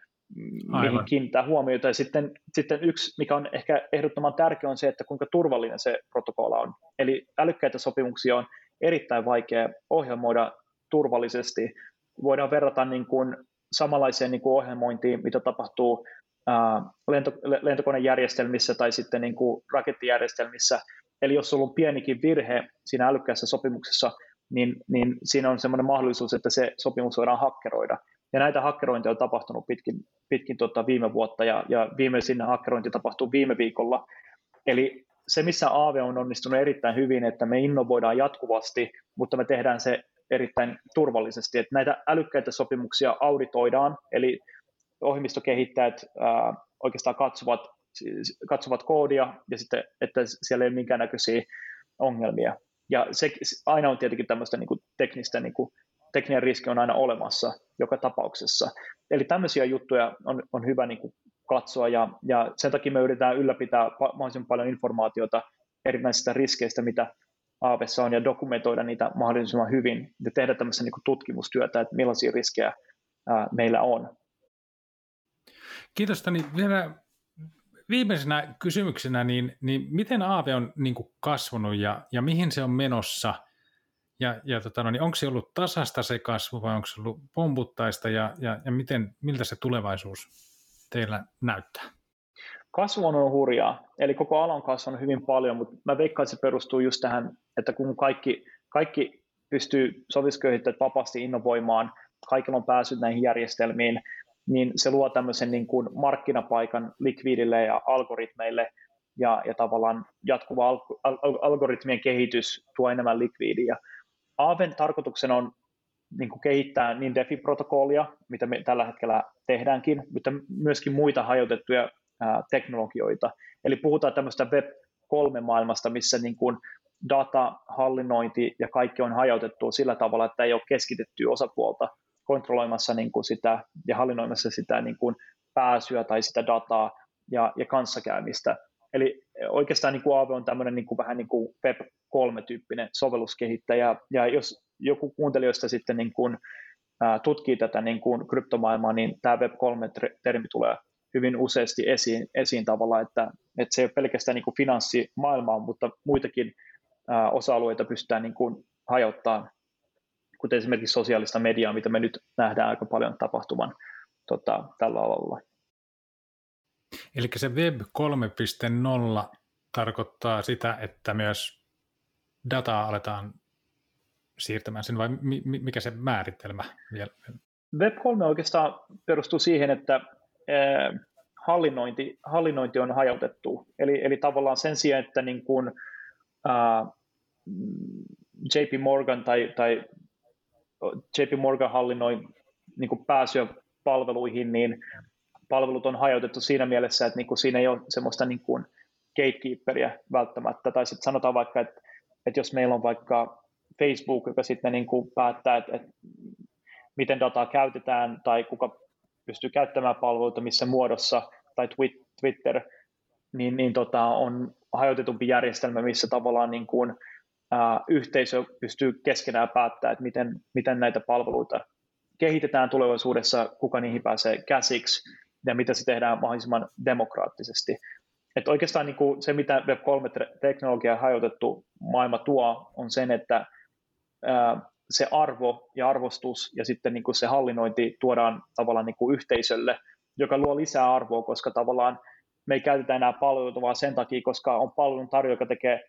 Aivan. mihin kiinnittää huomiota. Ja sitten, sitten yksi, mikä on ehkä ehdottoman tärkeä, on se, että kuinka turvallinen se protokolla on. Eli älykkäitä sopimuksia on erittäin vaikea ohjelmoida turvallisesti. Voidaan verrata niin kuin samanlaiseen niin kuin ohjelmointiin, mitä tapahtuu lento, lentokonejärjestelmissä tai sitten niin kuin rakettijärjestelmissä. Eli jos sulla on pienikin virhe siinä älykkäässä sopimuksessa, niin, niin siinä on sellainen mahdollisuus, että se sopimus voidaan hakkeroida. Ja näitä hakkerointeja on tapahtunut pitkin, pitkin tuota viime vuotta, ja, ja viimeisin hakkerointi tapahtuu viime viikolla. Eli se, missä AV on onnistunut erittäin hyvin, että me innovoidaan jatkuvasti, mutta me tehdään se erittäin turvallisesti, että näitä älykkäitä sopimuksia auditoidaan, eli ohjelmistokehittäjät ää, oikeastaan katsovat, katsovat koodia ja sitten, että siellä ei ole minkäännäköisiä ongelmia. Ja se aina on tietenkin tämmöistä niin kuin teknistä, niin kuin, tekninen riski on aina olemassa joka tapauksessa. Eli tämmöisiä juttuja on, on hyvä niin kuin katsoa ja, ja sen takia me yritetään ylläpitää mahdollisimman paljon informaatiota erinäisistä riskeistä, mitä Aavessa on ja dokumentoida niitä mahdollisimman hyvin ja tehdä tämmöistä niin tutkimustyötä, että millaisia riskejä ää, meillä on. Kiitos Tani. Vielä viimeisenä kysymyksenä, niin, niin miten Aave on niin kuin kasvanut ja, ja mihin se on menossa? Ja, ja tota, no, niin onko se ollut tasasta se kasvu vai onko se ollut pomputtaista ja, ja, ja miten, miltä se tulevaisuus teillä näyttää? Kasvu on hurjaa, eli koko ala on kasvanut hyvin paljon, mutta mä veikkaan, että se perustuu just tähän, että kun kaikki, kaikki pystyy sovituskehittäjät vapaasti innovoimaan, kaikilla on päässyt näihin järjestelmiin, niin se luo tämmöisen niin kuin markkinapaikan likviidille ja algoritmeille, ja, ja tavallaan jatkuva al- al- algoritmien kehitys tuo enemmän likviidiä. Aaven tarkoituksena on niin kuin kehittää niin DeFi-protokollia, mitä me tällä hetkellä tehdäänkin, mutta myöskin muita hajautettuja ää, teknologioita. Eli puhutaan tämmöistä Web3-maailmasta, missä niin kuin data, hallinnointi ja kaikki on hajautettu sillä tavalla, että ei ole keskitetty osapuolta kontrolloimassa niin kuin sitä ja hallinnoimassa sitä niin kuin pääsyä tai sitä dataa ja, ja kanssakäymistä. Eli oikeastaan niin kuin Aave on tämmöinen niin kuin, vähän niin kuin Web3-tyyppinen sovelluskehittäjä, ja jos joku kuuntelijoista sitten niin kuin, ää, tutkii tätä niin kuin kryptomaailmaa, niin tämä Web3-termi tulee hyvin useasti esiin, esiin tavalla, että, että se ei ole pelkästään niin kuin finanssimaailmaa, mutta muitakin ää, osa-alueita pystytään niin kuin hajauttaa, kuten esimerkiksi sosiaalista mediaa, mitä me nyt nähdään aika paljon tapahtuvan tota, tällä alalla. Eli se Web 3.0 tarkoittaa sitä, että myös dataa aletaan siirtämään sen, vai mikä se määritelmä vielä? Web 3 oikeastaan perustuu siihen, että hallinnointi, hallinnointi on hajautettu. Eli, eli tavallaan sen sijaan, että niin kuin, uh, JP Morgan tai, tai JP Morgan hallinnoi niin kuin pääsyä palveluihin, niin palvelut on hajautettu siinä mielessä, että niin kuin siinä ei ole semmoista niin kuin gatekeeperia välttämättä. Tai sitten sanotaan vaikka, että, että jos meillä on vaikka Facebook, joka sitten niin kuin päättää, että, että miten dataa käytetään tai kuka pystyy käyttämään palveluita missä muodossa, tai Twitter, niin, niin tota, on hajotetumpi järjestelmä, missä tavallaan niin kuin, ää, yhteisö pystyy keskenään päättämään, että miten, miten näitä palveluita kehitetään tulevaisuudessa, kuka niihin pääsee käsiksi ja mitä se tehdään mahdollisimman demokraattisesti. Et oikeastaan niin kuin se, mitä Web3-teknologia hajotettu maailma tuo, on sen, että se arvo ja arvostus ja sitten niin kuin se hallinnointi tuodaan tavallaan niin kuin yhteisölle, joka luo lisää arvoa, koska tavallaan me ei käytetä enää palveluita vaan sen takia, koska on palvelun tarjoaja, joka tekee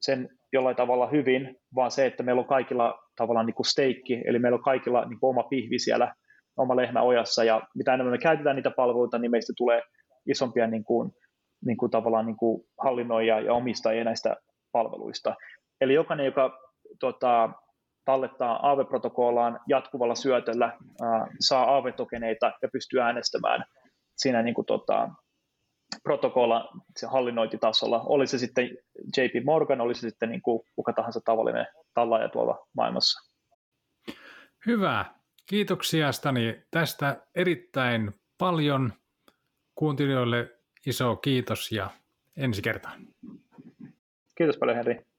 sen jollain tavalla hyvin, vaan se, että meillä on kaikilla tavallaan niin kuin steikki, eli meillä on kaikilla niin kuin oma pihvi siellä, oma lehmä ojassa, ja mitä enemmän me käytetään niitä palveluita, niin meistä tulee isompia niin kuin, niin kuin tavallaan niin kuin hallinnoijia ja omistajia näistä palveluista. Eli jokainen, joka tota, tallettaa AV-protokollaan jatkuvalla syötöllä, ää, saa AV-tokeneita ja pystyy äänestämään siinä niin kuin, tota, protokolla hallinnointitasolla. Oli se sitten JP Morgan, oli se sitten niin kuin kuka tahansa tavallinen tallaaja tuolla maailmassa. Hyvä. Kiitoksia Stani tästä erittäin paljon. Kuuntelijoille iso kiitos ja ensi kertaan. Kiitos paljon Henri.